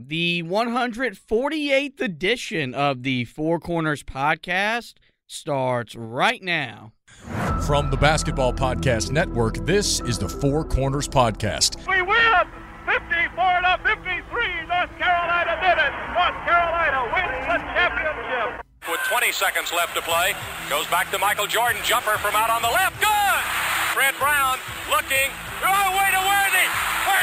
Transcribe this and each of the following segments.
The 148th edition of the Four Corners podcast starts right now. From the Basketball Podcast Network, this is the Four Corners Podcast. We win 54 to 53. North Carolina did it. North Carolina wins the championship. With 20 seconds left to play, goes back to Michael Jordan. Jumper from out on the left. Good! Fred Brown looking. Oh, way to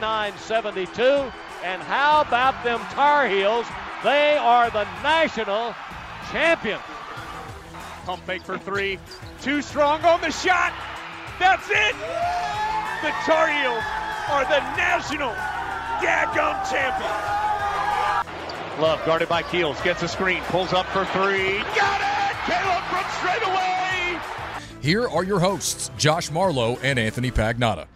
69 72. And how about them Tar Heels? They are the national champion. Pump fake for three. Too strong on the shot. That's it. The Tar Heels are the national daggum champion. Love guarded by Keels. Gets a screen. Pulls up for three. Got it. Caleb from straight away. Here are your hosts, Josh Marlowe and Anthony Pagnotta.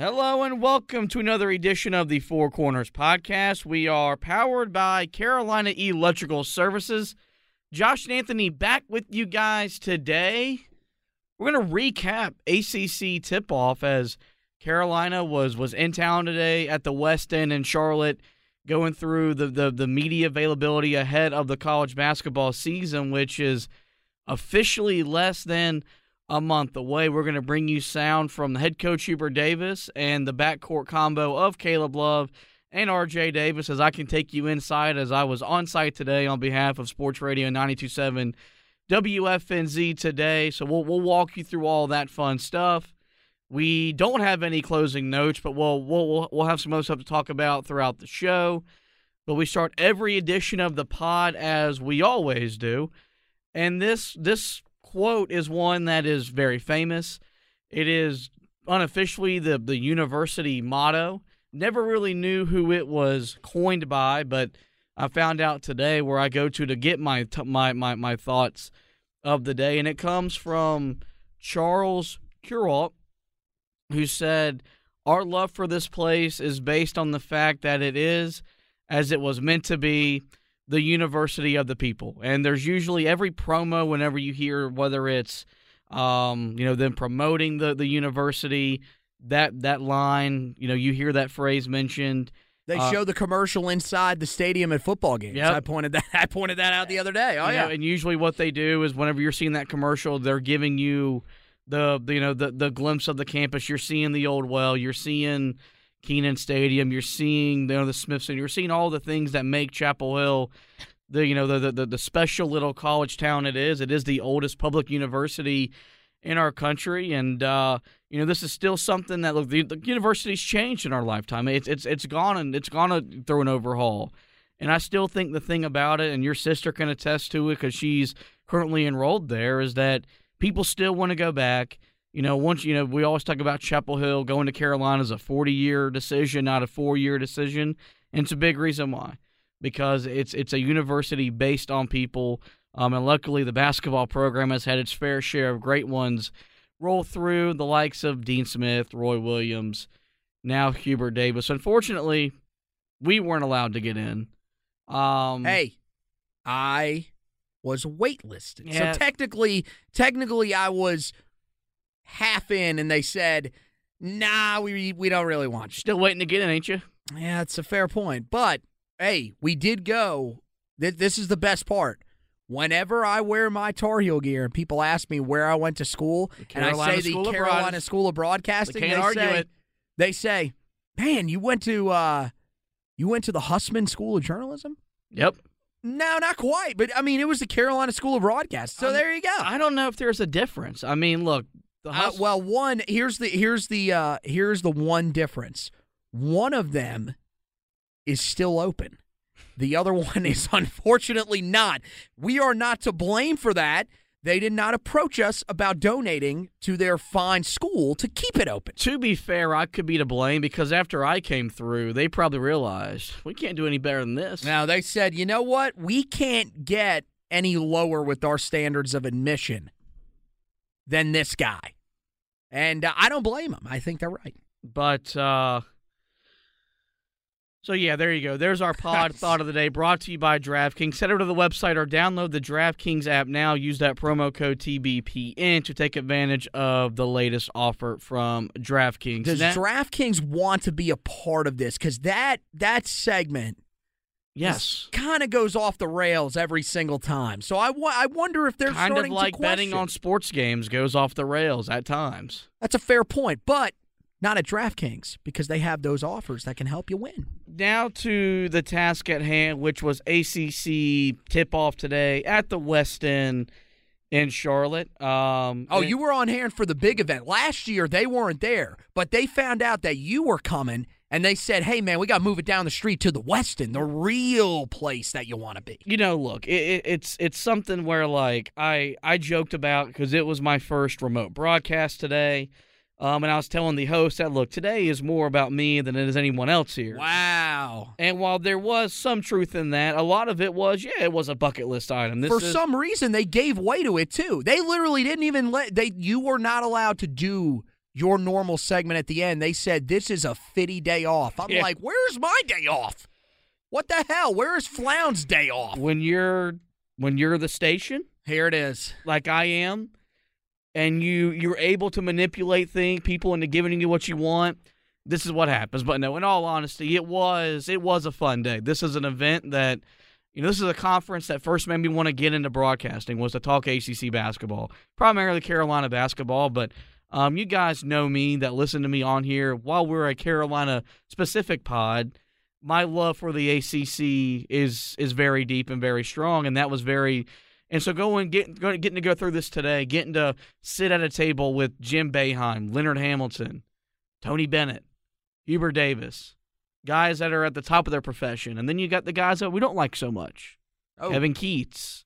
Hello and welcome to another edition of the Four Corners podcast. We are powered by Carolina Electrical Services. Josh and Anthony back with you guys today. We're going to recap ACC tip-off as Carolina was was in town today at the Westin in Charlotte, going through the the, the media availability ahead of the college basketball season, which is officially less than a month away. We're going to bring you sound from the head coach Hubert Davis and the backcourt combo of Caleb Love and RJ Davis as I can take you inside as I was on site today on behalf of Sports Radio 927 WFNZ today. So we'll we'll walk you through all that fun stuff. We don't have any closing notes, but we'll we'll we'll have some other stuff to talk about throughout the show. But we start every edition of the pod as we always do. And this this quote is one that is very famous. It is unofficially the the university motto. Never really knew who it was coined by, but I found out today where I go to to get my my my my thoughts of the day, and it comes from Charles Kuralt, who said, "Our love for this place is based on the fact that it is, as it was meant to be." The university of the people. And there's usually every promo whenever you hear whether it's um, you know, them promoting the the university, that that line, you know, you hear that phrase mentioned. They Uh, show the commercial inside the stadium at football games. Yep. I pointed that I pointed that out the other day. Oh you yeah. know, and usually what they do is whenever you're seeing that commercial, they're giving you the, the you know the the glimpse of the campus. You're seeing the old well. You're seeing Kenan Stadium. You're seeing you know the Smithson. You're seeing all the things that make Chapel Hill the you know the, the the special little college town it is. It is the oldest public university in our country, and uh, you know this is still something that look the, the university's changed in our lifetime. It's it's it's gone and it's gonna through an overhaul. And I still think the thing about it, and your sister can attest to it because she's currently enrolled there, is that people still want to go back. You know, once you know, we always talk about Chapel Hill going to Carolina is a 40 year decision, not a four year decision, and it's a big reason why, because it's it's a university based on people, um, and luckily the basketball program has had its fair share of great ones roll through, the likes of Dean Smith, Roy Williams, now Hubert Davis. Unfortunately, we weren't allowed to get in. Um, Hey, I was waitlisted. Yeah. So technically, technically, I was half in, and they said, "Nah, we we don't really want you." still waiting to get in, ain't you? Yeah, it's a fair point. But hey, we did go. Th- This is the best part. Whenever I wear my Tar Heel gear and people ask me where I went to school, and I say the School of Carolina Broad- School of Broadcasting, They can't argue say, it. They say, "Man, you went to uh, you went to the Hussman School of Journalism." Yep. No, not quite. But I mean, it was the Carolina School of Broadcast. So Um, there you go. I don't know if there's a difference. I mean, look, Uh, well, one here's the here's the uh, here's the one difference. One of them is still open. The other one is unfortunately not. We are not to blame for that. they did not approach us about donating to their fine school to keep it open. To be fair, I could be to blame because after I came through, they probably realized we can't do any better than this. Now, they said, you know what? We can't get any lower with our standards of admission than this guy. And uh, I don't blame them. I think they're right. But uh so yeah, there you go. There's our pod thought of the day brought to you by DraftKings. Head over to the website or download the DraftKings app now. Use that promo code TBPN to take advantage of the latest offer from DraftKings. Does Now- DraftKings want to be a part of this? Because that that segment yes. kind of goes off the rails every single time. So I, I wonder if they're Kind of like betting on sports games goes off the rails at times. That's a fair point, but not at DraftKings because they have those offers that can help you win. Now to the task at hand, which was ACC tip off today at the Westin in Charlotte. Um, Oh, you were on hand for the big event. Last year, they weren't there, but they found out that you were coming and they said, hey, man, we got to move it down the street to the Westin, the real place that you want to be. you know, look, it, it, it's it's something where like I I joked about because it was my first remote broadcast today, um, and I was telling the host that look today is more about me than it is anyone else here. Wow. And while there was some truth in that, a lot of it was yeah, it was a bucket list item. This For is, some reason, they gave way to it too. They literally didn't even let they. You were not allowed to do your normal segment at the end. They said this is a fitty day off. I'm Yeah. like, where's my day off? What the hell? Where is Flound's day off? when you're when you're the station Here it is. like I am, and you you're able to manipulate things, people into giving you what you want. This is what happens. But no, in all honesty, it was it was a fun day. This is an event that you know this is a conference that first made me want to get into broadcasting was to talk ACC basketball, primarily Carolina basketball, but. Um, you guys know me that listen to me on here. While we're a Carolina specific pod, my love for the ACC is is very deep and very strong, and that was very. And so going getting getting to go through this today, getting to sit at a table with Jim Boeheim, Leonard Hamilton, Tony Bennett, Hubert Davis, guys that are at the top of their profession, and then you got the guys that we don't like so much, Oh. Evan Keatts,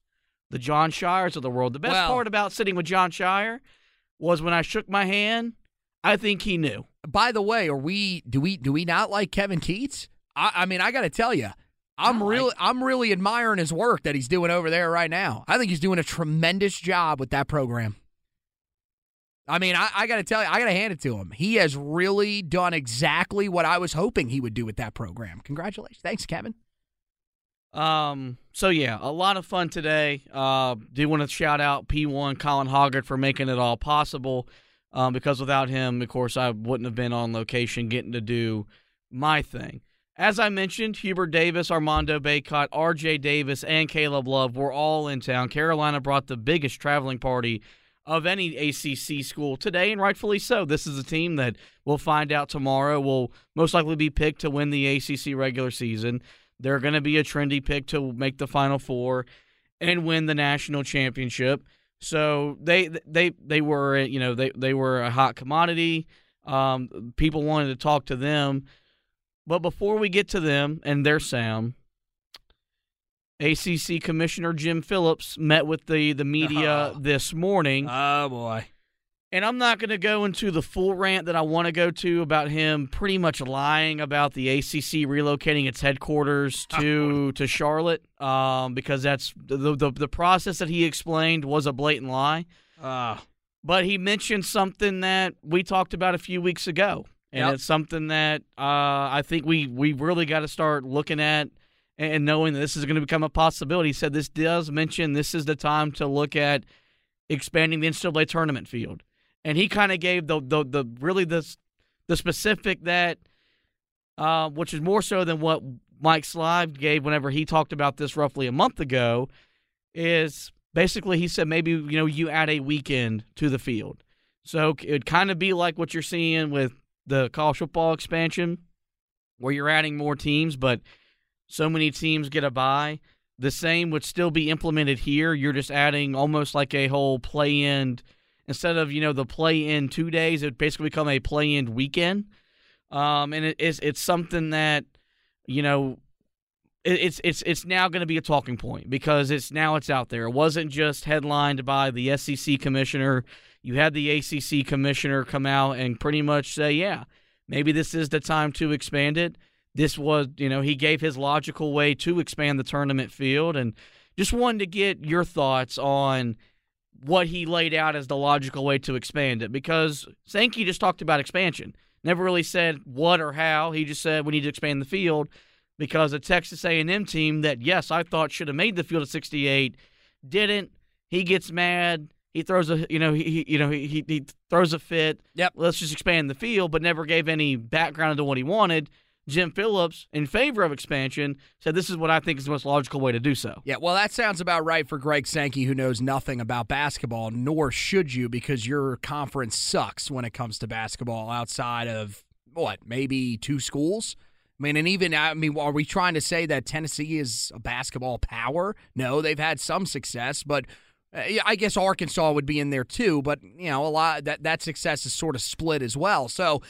the Jon Scheyers of the world. The best Well- part about sitting with Jon Scheyer was when I shook my hand. I think he knew. By the way, are we do we do we not like Kevin Keatts? I, I mean, I got to tell you, I'm really I'm really admiring his work that he's doing over there right now. I think he's doing a tremendous job with that program. I mean, I, I got to tell you, I got to hand it to him. He has really done exactly what I was hoping he would do with that program. Congratulations, thanks, Kevin. Um. So yeah, a lot of fun today. Uh, do want to shout out P1 Colin Hoggart for making it all possible. Um, because without him, of course, I wouldn't have been on location getting to do my thing. As I mentioned, Hubert Davis, Armando Bacot, R.J. Davis, and Caleb Love were all in town. Carolina brought the biggest traveling party of any ACC school today, and rightfully so. This is a team that we'll find out tomorrow will most likely be picked to win the ACC regular season. They're going to be a trendy pick to make the Final Four and win the national championship. So they they they were you know they they were a hot commodity. Um, people wanted to talk to them, but before we get to them and their sound, ACC Commissioner Jim Phillips met with the the media Oh. this morning. Oh boy. And I'm not going to go into the full rant that I want to go to about him pretty much lying about the ACC relocating its headquarters to to Charlotte, um, because that's the, the the process that he explained was a blatant lie. Uh, But he mentioned something that we talked about a few weeks ago, and Yep. it's something that uh, I think we we really got to start looking at and knowing that this is going to become a possibility. He said this does mention this is the time to look at expanding the NCAA tournament field, and he kind of gave the, the the really the the specific that, uh, which is more so than what Mike Slive gave whenever he talked about this roughly a month ago, is basically he said maybe you know you add a weekend to the field, so it'd kind of be like what you're seeing with the college football expansion, where you're adding more teams, but so many teams get a bye. The same would still be implemented here. You're just adding almost like a whole play in instead of you know the play in two days. It would basically become a play in weekend, um, and it is it's something that you know it- it's it's it's now going to be a talking point because it's now it's out there. It wasn't just headlined by the SEC commissioner. You had the ACC commissioner come out and pretty much say, "Yeah, maybe this is the time to expand it." This was, you know, he gave his logical way to expand the tournament field, and just wanted to get your thoughts on what he laid out as the logical way to expand it because Sankey just talked about expansion. Never really said what or how. He just said we need to expand the field because a Texas A&M team that yes, I thought should have made the field at 68 didn't. He gets mad. He throws a you know he, you know he, he he throws a fit. Yep. Let's just expand the field, but never gave any background into what he wanted. Jim Phillips, in favor of expansion, said this is what I think is the most logical way to do so. Yeah, well, that sounds about right for Greg Sankey, who knows nothing about basketball, nor should you, because your conference sucks when it comes to basketball outside of, what, maybe two schools? I mean, and even, I mean, are we trying to say that Tennessee is a basketball power? No, they've had some success, but uh, I guess Arkansas would be in there too, but, you know, a lot that, that success is sort of split as well. So,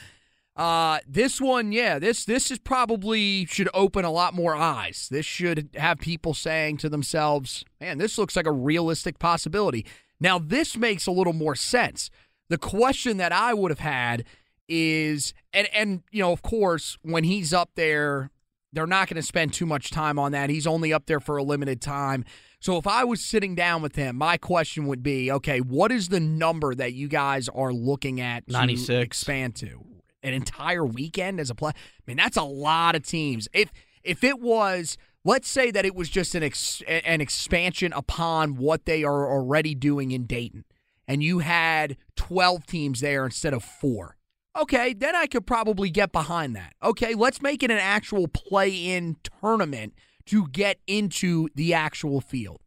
uh, this one, yeah, this this is probably should open a lot more eyes. This should have people saying to themselves, "Man, this looks like a realistic possibility." Now, this makes a little more sense. The question that I would have had is, and and you know, of course, when he's up there, they're not going to spend too much time on that. He's only up there for a limited time. So if I was sitting down with him, my question would be, okay, what is the number that you guys are looking at 96. expand to? An entire weekend as a play? I mean, that's a lot of teams. If if it was, let's say that it was just an ex, an expansion upon what they are already doing in Dayton, and you had 12 teams there instead of four. Okay, then I could probably get behind that. Okay, let's make it an actual play in tournament to get into the actual field.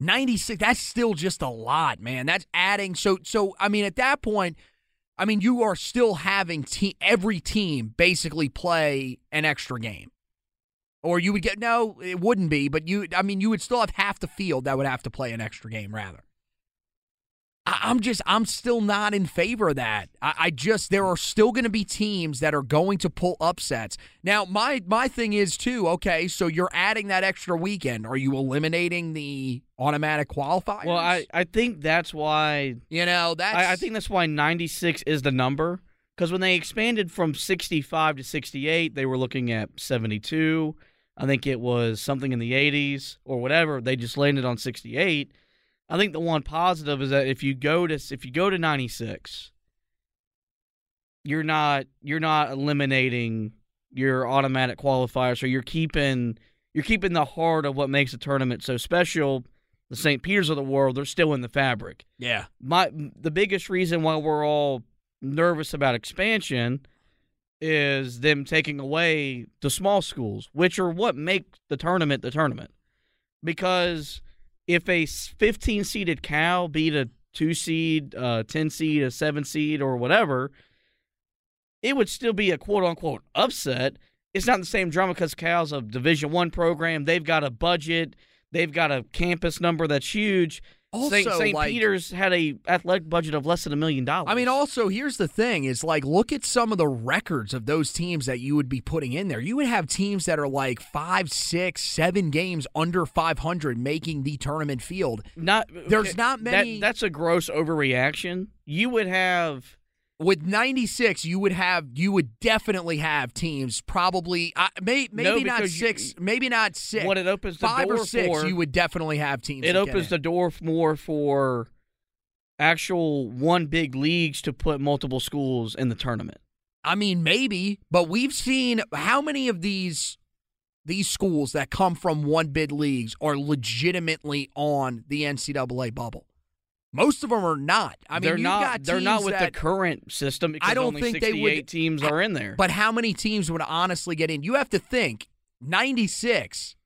96 that's still just a lot, man. That's adding so so I mean at that point I mean you are still having te- every team basically play an extra game. Or you would get no, it wouldn't be, but you I mean you would still have half the field that would have to play an extra game rather. I, I'm just I'm still not in favor of that. I, I just there are still going to be teams that are going to pull upsets. Now my my thing is too. Okay, so you're adding that extra weekend. Are you eliminating the automatic qualifiers? Well, I, I think that's why you know that's I, I think that's why 96 is the number because when they expanded from 65 to 68, they were looking at 72. I think it was something in the 80s or whatever. They just landed on 68. I think the one positive is that if you go to if you go to 96, you're not you're not eliminating your automatic qualifiers, so you're keeping you're keeping the heart of what makes a tournament so special. The St. Peter's of the world, they're still in the fabric yeah. my the biggest reason why we're all nervous about expansion is them taking away the small schools, which are what make the tournament the tournament. Because if a 15 seeded Cal beat a two seed, uh, 10 seed, a seven seed, or whatever, it would still be a quote unquote upset. It's not the same drama because Cal's a Division One program. They've got a budget. They've got a campus number that's huge. St. Also, St. like- Peter's had a athletic budget of less than a million dollars. I mean, also here's the thing: is like look at some of the records of those teams that you would be putting in there. You would have teams that are like five, six, seven games under 500 making the tournament field. not there's okay, not that- many- that's a gross overreaction. You would have With 96, you would have you would definitely have teams probably uh, may, maybe not because you- six, maybe not six. what it opens the five door or six, for. you would definitely have teams. it opens the door more for actual one big leagues to put multiple schools in the tournament. I mean, maybe, but we've seen how many of these these schools that come from one bid leagues are legitimately on the NCAA bubble. Most of them are not. I mean, they're not. got they're not with that- the current system I don't think they 68 would- teams are in there. But how many teams would honestly get in? You have to think 96.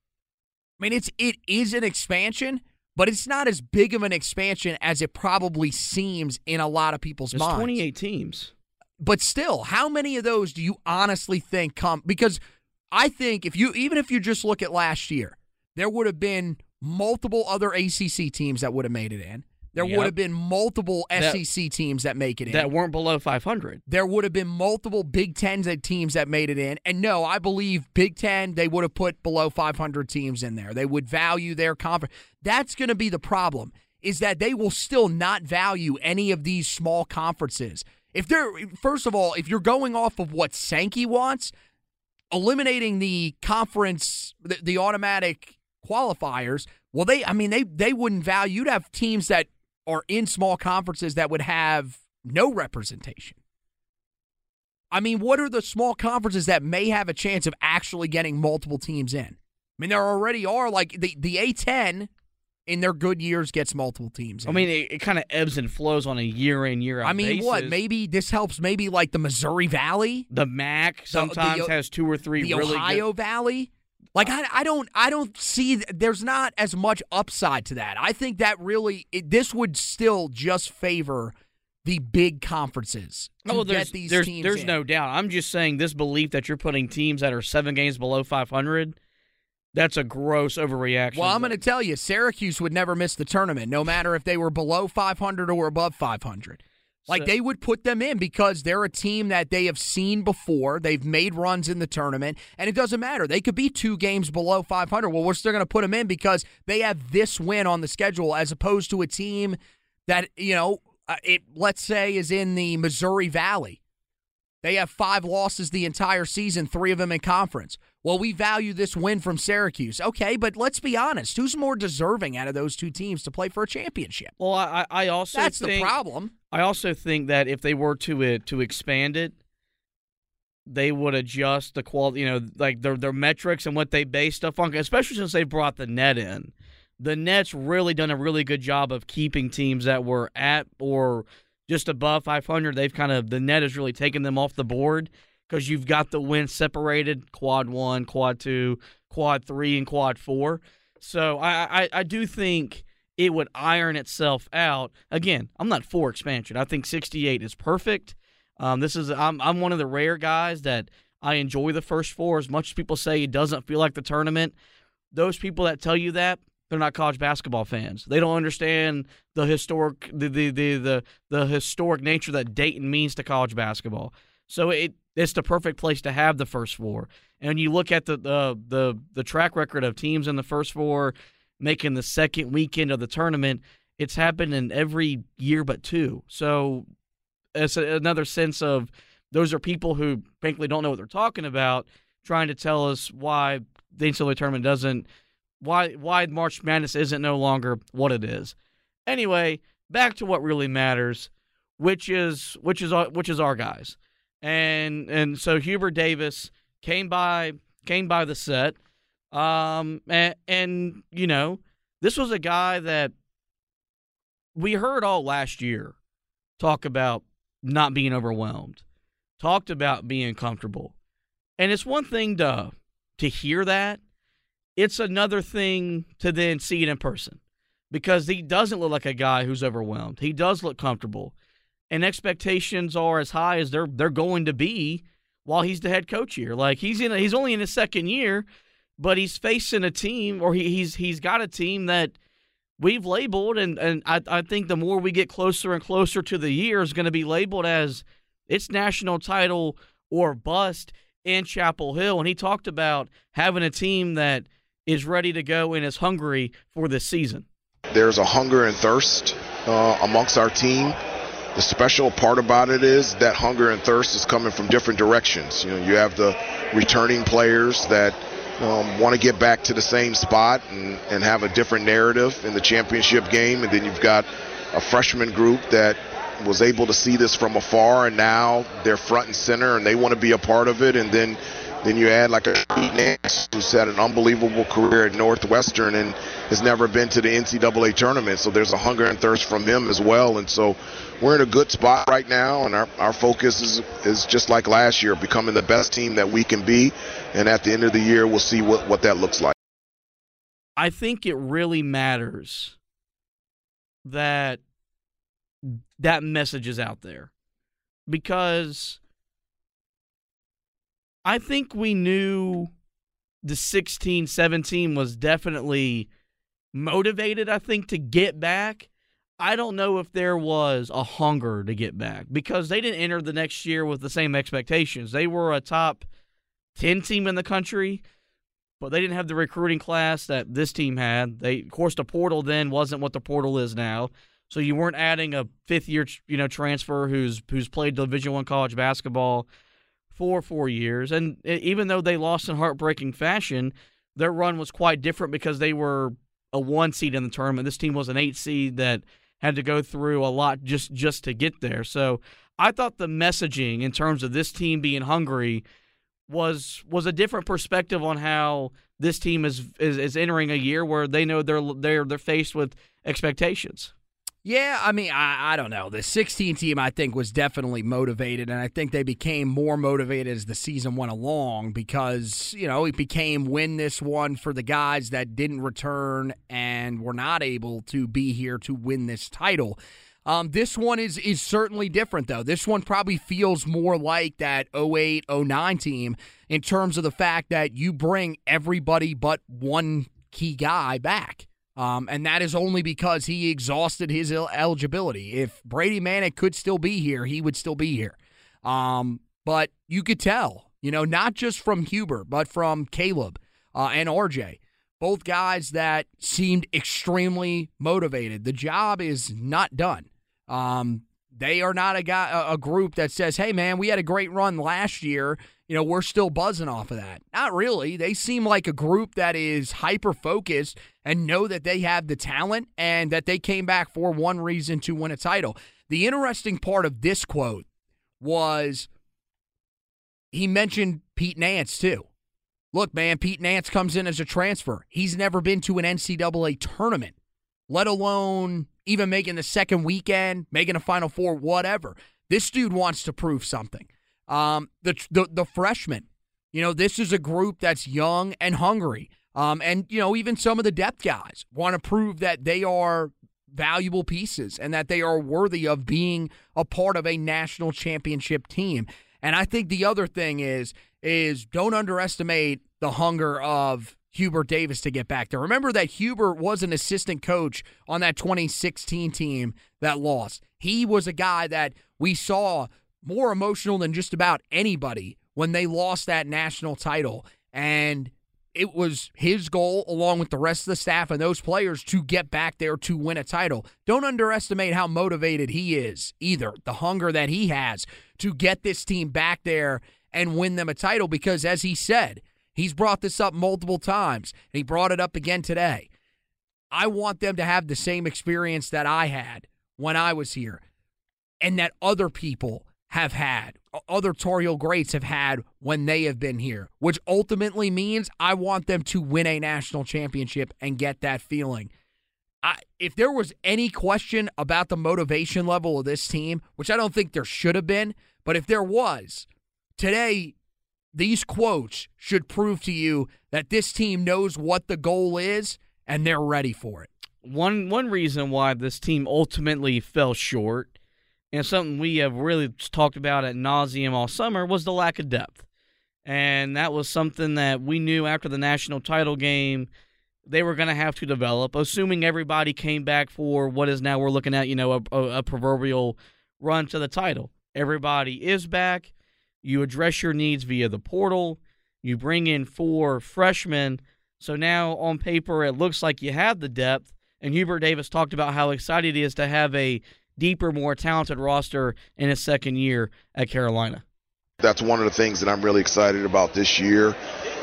I mean, it's it is an expansion, but it's not as big of an expansion as it probably seems in a lot of people's There's minds. 28 teams. but still, how many of those do you honestly think come? Because I think if you, even if you just look at last year, there would have been multiple other ACC teams that would have made it in. There Yep. would have been multiple That- SEC teams that make it in. that weren't below 500. there would have been multiple Big Ten teams that made it in. And no, I believe Big Ten, they would have put below 500 teams in there. They would value their conference. That's going to be the problem, is that they will still not value any of these small conferences. If they're, first of all, if you're going off of what Sankey wants, eliminating the conference, the, the automatic qualifiers, well, they, I mean, they, they wouldn't value, you'd have teams that are in small conferences that would have no representation. I mean, what are the small conferences that may have a chance of actually getting multiple teams in? I mean, there already are like the the A10 in their good years gets multiple teams. In. I mean, it, it kind of ebbs and flows on a year in year out. I mean, what? Maybe this helps. Maybe like the Missouri Valley, the MAC sometimes the- has two or three the really Ohio Valley. Like I, I don't, I don't see. There's not as much upside to that. I think that really, it, this would still just favor the big conferences Oh, there's get these there's, teams. there's in. no doubt. I'm just saying this belief that you're putting teams that are seven games below 500. That's a gross overreaction. Well, I'm going to tell you, Syracuse would never miss the tournament, no matter if they were below 500 or above 500. Like So- they would put them in because they're a team that they have seen before. They've made runs in the tournament, and it doesn't matter. They could be two games below 500. Well, we're still going to put them in because they have this win on the schedule, as opposed to a team that you know, uh, it let's say is in the Missouri Valley. They have five losses the entire season, three of them in conference. Well, we value this win from Syracuse. Okay, but let's be honest. Who's more deserving out of those two teams to play for a championship? Well, I, I I also That's the problem. I also think that if they were to uh, to expand it, they would adjust the quality, you know, like their their metrics and what they base stuff on. Especially since they brought the net in, the net's really done a really good job of keeping teams that were at or just above 500. They've kind of the net has really taken them off the board because you've got the win separated quad one, quad two, quad three, and quad four. So I I, I do think it would iron itself out. Again, I'm not for expansion. I think 68 is perfect. Um, this is I'm I'm one of the rare guys that I enjoy the first four as much as people say it doesn't feel like the tournament. Those people that tell you that they're not college basketball fans. They don't understand the historic the the the the, the historic nature that Dayton means to college basketball. So it it's the perfect place to have the first four. And you look at the the the, the track record of teams in the first four making the second weekend of the tournament. It's happened in every year but two. So it's a, another sense of those are people who frankly don't know what they're talking about, trying to tell us why the NCAA tournament doesn't, why why March Madness isn't no longer what it is. Anyway, back to what really matters, which is which is which is our guys, and and so Hubert Davis came by came by the set, um, and, and you know this was a guy that we heard all last year talk about not being overwhelmed, talked about being comfortable. And it's one thing to to hear that. It's another thing to then see it in person. Because he doesn't look like a guy who's overwhelmed. He does look comfortable. And expectations are as high as they're they're going to be while he's the head coach here. Like he's in he's only in his second year, but he's facing a team or he, he's he's got a team that we've labeled and, and I, I think the more we get closer and closer to the year is going to be labeled as it's national title or bust in Chapel Hill. And he talked about having a team that is ready to go and is hungry for this season. There's a hunger and thirst uh, amongst our team. The special part about it is that hunger and thirst is coming from different directions. You know, you have the returning players that um, want to get back to the same spot and, and have a different narrative in the championship game, and then you've got a freshman group that was able to see this from afar, and now they're front and center, and they want to be a part of it, and then then you add like a Nance who's had an unbelievable career at Northwestern and has never been to the NCAA tournament. So there's a hunger and thirst from him as well. And so we're in a good spot right now, and our, our focus is is just like last year, becoming the best team that we can be. And at the end of the year, we'll see what, what that looks like. I think it really matters that that message is out there because I think we knew the 16 17 was definitely motivated, I think, to get back. I don't know if there was a hunger to get back because they didn't enter the next year with the same expectations. They were a top 10 team in the country, but they didn't have the recruiting class that this team had. They of course the portal then wasn't what the portal is now. So you weren't adding a fifth year, you know, transfer who's who's played Division 1 college basketball for 4 years and even though they lost in heartbreaking fashion, their run was quite different because they were a 1 seed in the tournament. This team was an 8 seed that had to go through a lot just just to get there. So I thought the messaging in terms of this team being hungry was was a different perspective on how this team is is, is entering a year where they know they're they're they're faced with expectations. Yeah, I mean, I, I don't know. The 16 team, I think, was definitely motivated, and I think they became more motivated as the season went along because, you know, it became win this one for the guys that didn't return and were not able to be here to win this title. Um, this one is is certainly different, though. This one probably feels more like that 08 09 team in terms of the fact that you bring everybody but one key guy back. Um, and that is only because he exhausted his eligibility. If Brady Manek could still be here, he would still be here. Um, but you could tell, you know, not just from Huber, but from Caleb uh, and RJ, both guys that seemed extremely motivated. The job is not done. Um, they are not a guy, a group that says, "Hey, man, we had a great run last year you know, we're still buzzing off of that. Not really. They seem like a group that is hyper focused and know that they have the talent and that they came back for one reason to win a title. The interesting part of this quote was he mentioned Pete Nance too. Look, man, Pete Nance comes in as a transfer. He's never been to an NCAA tournament, let alone even making the second weekend, making a Final Four, whatever. This dude wants to prove something. Um, the, the the freshmen, you know, this is a group that's young and hungry. Um, and you know, even some of the depth guys want to prove that they are valuable pieces and that they are worthy of being a part of a national championship team. And I think the other thing is is don't underestimate the hunger of Hubert Davis to get back there. Remember that Hubert was an assistant coach on that 2016 team that lost. He was a guy that we saw more emotional than just about anybody when they lost that national title. And it was his goal, along with the rest of the staff and those players, to get back there to win a title. Don't underestimate how motivated he is either, the hunger that he has to get this team back there and win them a title. Because as he said, he's brought this up multiple times, and he brought it up again today. I want them to have the same experience that I had when I was here, and that other people have had, other Tar Heel greats have had when they have been here, which ultimately means I want them to win a national championship and get that feeling. I, if there was any question about the motivation level of this team, which I don't think there should have been, but if there was, today these quotes should prove to you that this team knows what the goal is and they're ready for it. One one reason why this team ultimately fell short and something we have really talked about at nauseum all summer was the lack of depth. And that was something that we knew after the national title game they were going to have to develop, assuming everybody came back for what is now we're looking at, you know, a, a, a proverbial run to the title. Everybody is back. You address your needs via the portal. You bring in four freshmen. So now on paper, it looks like you have the depth. And Hubert Davis talked about how excited he is to have a deeper, more talented roster in his second year at Carolina. That's one of the things that I'm really excited about this year.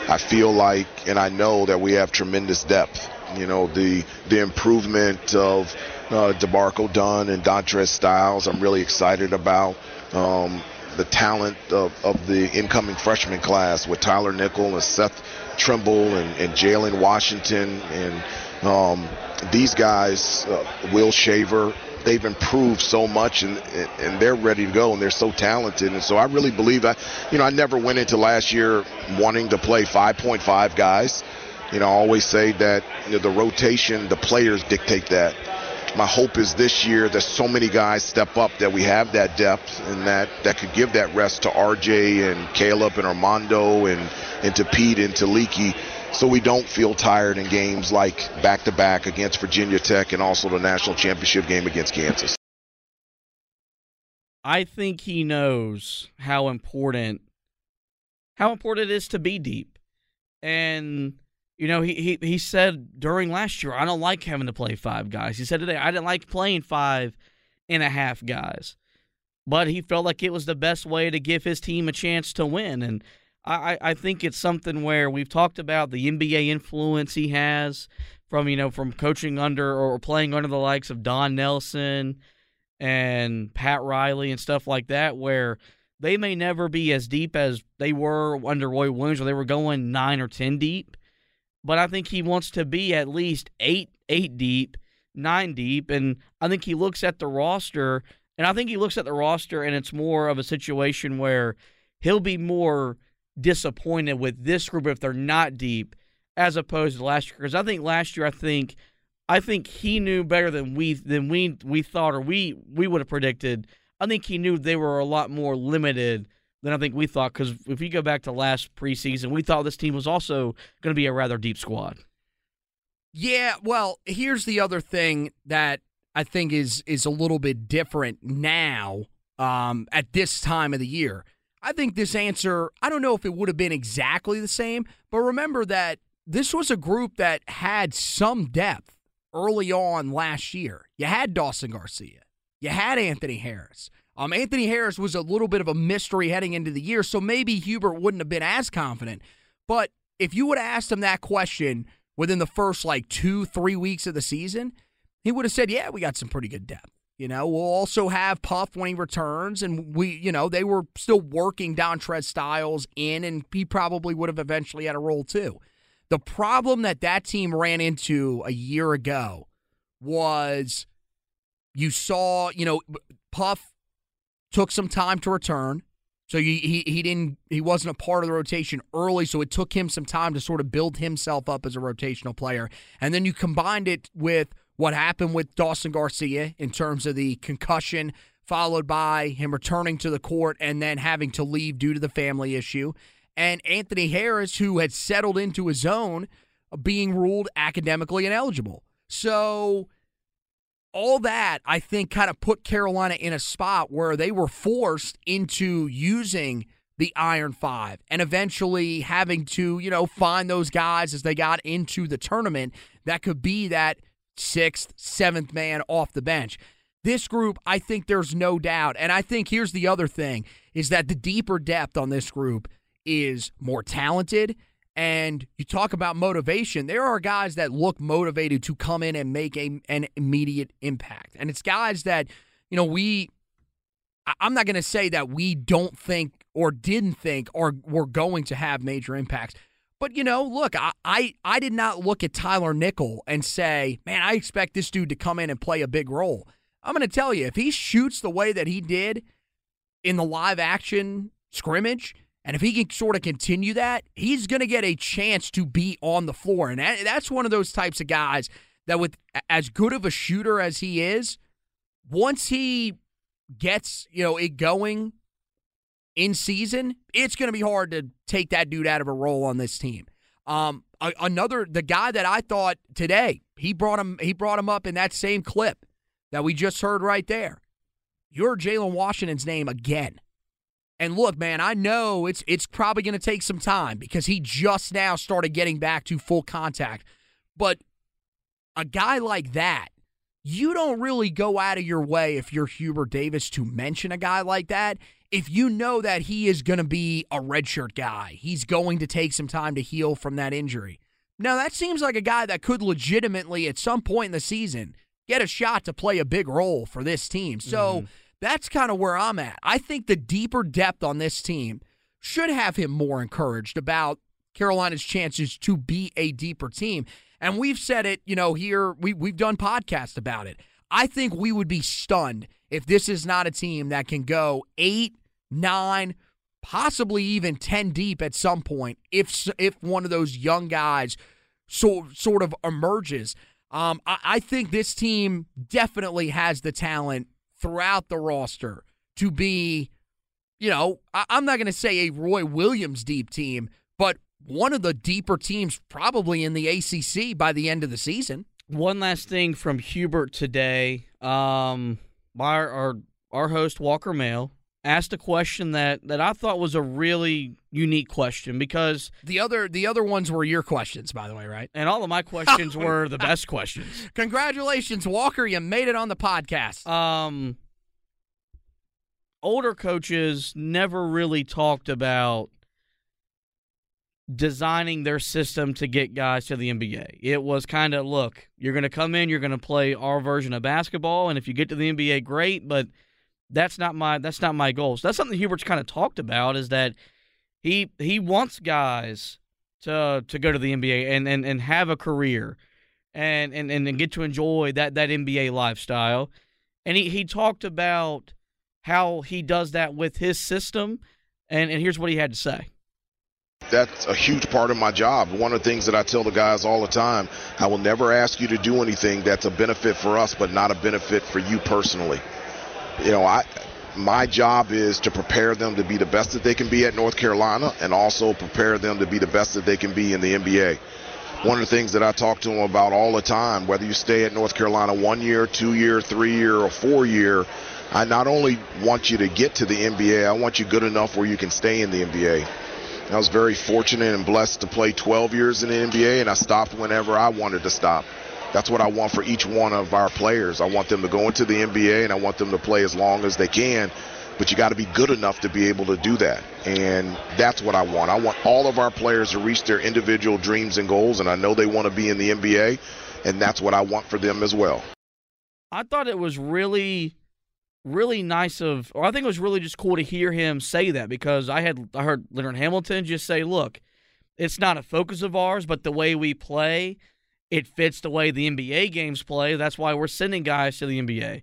I feel like, and I know that we have tremendous depth. You know, the the improvement of uh, D'Marco Dunn and Dontrez Styles, I'm really excited about. Um, the talent of, of the incoming freshman class with Tyler Nickel and Seth Trimble and, and Jalen Washington and um, these guys, uh, Will Shaver, they've improved so much and and they're ready to go and they're so talented. And so I really believe I you know I never went into last year wanting to play 5.5 guys. You know I always say that you know, the rotation the players dictate that my hope is this year that so many guys step up that we have that depth and that that could give that rest to RJ and Caleb and Armando and and to Pete and to Leaky so we don't feel tired in games like back to back against Virginia Tech and also the national championship game against Kansas. I think he knows how important how important it is to be deep. And you know, he, he he said during last year, I don't like having to play five guys. He said today, I didn't like playing five and a half guys. But he felt like it was the best way to give his team a chance to win. And I, I think it's something where we've talked about the NBA influence he has from, you know, from coaching under or playing under the likes of Don Nelson and Pat Riley and stuff like that, where they may never be as deep as they were under Roy Williams, where they were going nine or ten deep but I think he wants to be at least eight eight deep, nine deep, and I think he looks at the roster, and I think he looks at the roster, and it's more of a situation where he'll be more disappointed with this group if they're not deep, as opposed to last year. Because I think last year, I think, I think he knew better than we than we we thought or we we would have predicted. I think he knew they were a lot more limited than I think we thought. Because if you go back to last preseason, we thought this team was also going to be a rather deep squad. Yeah, well, here's the other thing that I think is is a little bit different now um, at this time of the year. I think this answer, I don't know if it would have been exactly the same, but remember that this was a group that had some depth early on last year. You had Dawson Garcia, you had Anthony Harris, um, Anthony Harris was a little bit of a mystery heading into the year, so maybe Hubert wouldn't have been as confident. But if you would have asked him that question within the first like two, three weeks of the season, he would have said, Yeah, we got some pretty good depth. You know, we'll also have Puff when he returns, and we, you know, they were still working Dontrez Styles in, and he probably would have eventually had a role too. The problem that that team ran into a year ago was you saw, you know, Puff took some time to return. So he, he he didn't he wasn't a part of the rotation early, so it took him some time to sort of build himself up as a rotational player. And then you combined it with what happened with Dawson Garcia in terms of the concussion, followed by him returning to the court and then having to leave due to the family issue. And Anthony Harris, who had settled into his zone, being ruled academically ineligible. So all that I think kind of put Carolina in a spot where they were forced into using the Iron Five and eventually having to, you know, find those guys as they got into the tournament that could be that sixth, seventh man off the bench. This group, I think there's no doubt. And I think here's the other thing is that the deeper depth on this group is more talented and you talk about motivation. There are guys that look motivated to come in and make a, an immediate impact. And it's guys that, you know, we, I'm not going to say that we don't think or didn't think or were going to have major impacts. But, you know, look, I, I, I did not look at Tyler Nickel and say, man, I expect this dude to come in and play a big role. I'm going to tell you, if he shoots the way that he did in the live action scrimmage, and if he can sort of continue that, he's going to get a chance to be on the floor. And that, that's one of those types of guys that, with as good of a shooter as he is, once he gets you know it going in season, it's going to be hard to take that dude out of a role on this team. Um, another the guy that I thought today he brought him he brought him up in that same clip that we just heard right there. You're Jalen Washington's name again. And look, man, I know it's it's probably going to take some time because he just now started getting back to full contact. But a guy like that, you don't really go out of your way if you're Hubert Davis to mention a guy like that. If you know that he is going to be a redshirt guy, he's going to take some time to heal from that injury. Now, that seems like a guy that could legitimately, at some point in the season, get a shot to play a big role for this team. So. Mm-hmm that's kind of where I'm at. I think the deeper depth on this team should have him more encouraged about Carolina's chances to be a deeper team. And we've said it, you know, here we we've done podcasts about it. I think we would be stunned if this is not a team that can go 8, 9, possibly even 10 deep at some point if if one of those young guys so, sort of emerges. Um, I, I think this team definitely has the talent throughout the roster to be, you know, I, I'm not going to say a Roy Williams deep team, but one of the deeper teams probably in the ACC by the end of the season. One last thing from Hubert today. Um, our our, our host Walker Mail asked a question that that I thought was a really unique question because The other the other ones were your questions, by the way, right? and all of my questions were the best questions. Congratulations, Walker. You made it on the podcast. Um, older coaches never really talked about designing their system to get guys to the NBA. It was kind of look, you're going to come in, you're going to play our version of basketball, and if you get to the NBA, great. But that's not my that's not my goal. So that's something Hubert's kind of talked about is that he he wants guys to to go to the NBA and and, and have a career and, and and get to enjoy that that NBA lifestyle. And he, he talked about how he does that with his system and, and here's what he had to say. That's a huge part of my job. One of the things that I tell the guys all the time, I will never ask you to do anything that's a benefit for us but not a benefit for you personally. You know, I my job is to prepare them to be the best that they can be at North Carolina and also prepare them to be the best that they can be in the NBA. One of the things that I talk to them about all the time, whether you stay at North Carolina one year, two year, three year, or four year, I not only want you to get to the NBA, I want you good enough where you can stay in the NBA. I was very fortunate and blessed to play 12 years in the NBA, and I stopped whenever I wanted to stop. That's what I want for each one of our players. I want them to go into the NBA, and I want them to play as long as they can. But you got to be good enough to be able to do that, and that's what I want. I want all of our players to reach their individual dreams and goals, and I know they want to be in the NBA, and that's what I want for them as well. I thought it was really really nice of or I think it was really just cool to hear him say that because I had I heard Leonard Hamilton just say, "Look, it's not a focus of ours, but the way we play, it fits the way the NBA games play. That's why we're sending guys to the NBA."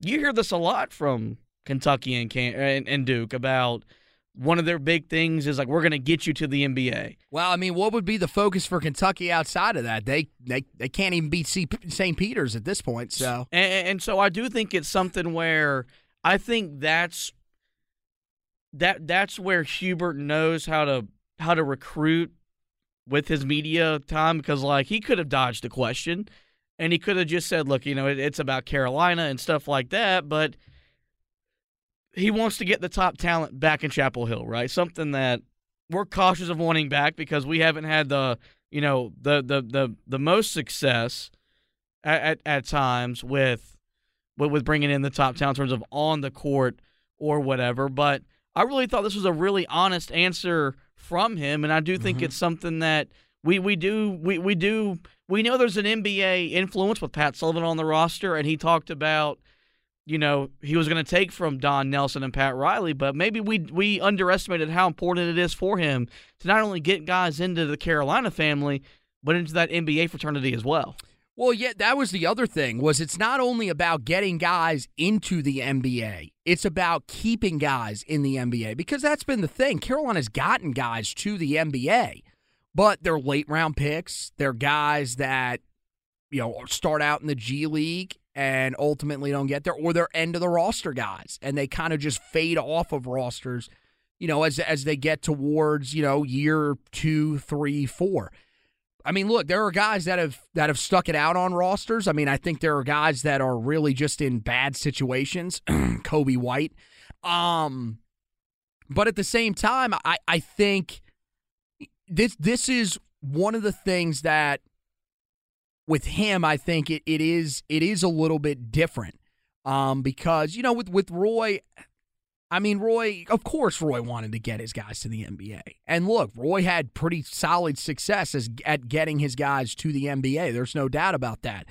You hear this a lot from Kentucky and Can- and, and Duke about one of their big things is like we're going to get you to the NBA. Well, I mean, what would be the focus for Kentucky outside of that? They they, they can't even beat St. Peter's at this point. So, and, and so I do think it's something where I think that's that that's where Hubert knows how to how to recruit with his media time because like he could have dodged the question and he could have just said, look, you know, it, it's about Carolina and stuff like that, but he wants to get the top talent back in Chapel Hill, right? Something that we're cautious of wanting back because we haven't had the you know the the the the most success at at, at times with, with with bringing in the top talent in terms of on the court or whatever. But I really thought this was a really honest answer from him, and I do think Mhm. it's something that we we do we we do we know there's an NBA influence with Pat Sullivan on the roster, and he talked about you know he was going to take from Don Nelson and Pat Riley, but maybe we we underestimated how important it is for him to not only get guys into the Carolina family, but into that NBA fraternity as well. Well, yeah, that was the other thing. Was it's not only about getting guys into the NBA, it's about keeping guys in the NBA because that's been the thing. Carolina's gotten guys to the NBA, but they're late round picks. They're guys that you know start out in the G League and ultimately don't get there, or they're end of the roster guys, and they kind of just fade off of rosters. You know, as as they get towards you know year two, three, four. I mean, look, there are guys that have that have stuck it out on rosters. I mean, I think there are guys that are really just in bad situations. Coby White. Um but at the same time, I I think this this is one of the things that with him, I think it, it is it is a little bit different. Um, because, you know, with with Roy, I mean, Roy, of course, Roy wanted to get his guys to the NBA. And look, Roy had pretty solid success as, at getting his guys to the NBA. There's no doubt about that.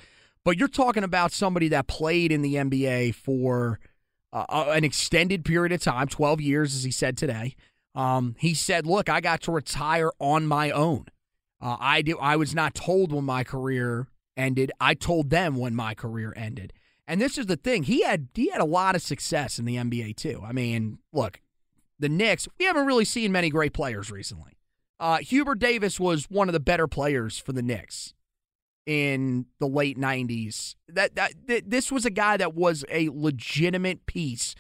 But you're talking about somebody that played in the NBA for uh, uh, an extended period of time 12 years, as he said today. Um, he said, Look, I got to retire on my own. Uh, I, do, I was not told when my career ended, I told them when my career ended. And this is the thing. He had he had a lot of success in the NBA too. I mean, look, the Knicks, we haven't really seen many great players recently. Uh, Hubert Davis was one of the better players for the Knicks. in the late 90s. That, that th- this was a guy that was a legitimate piece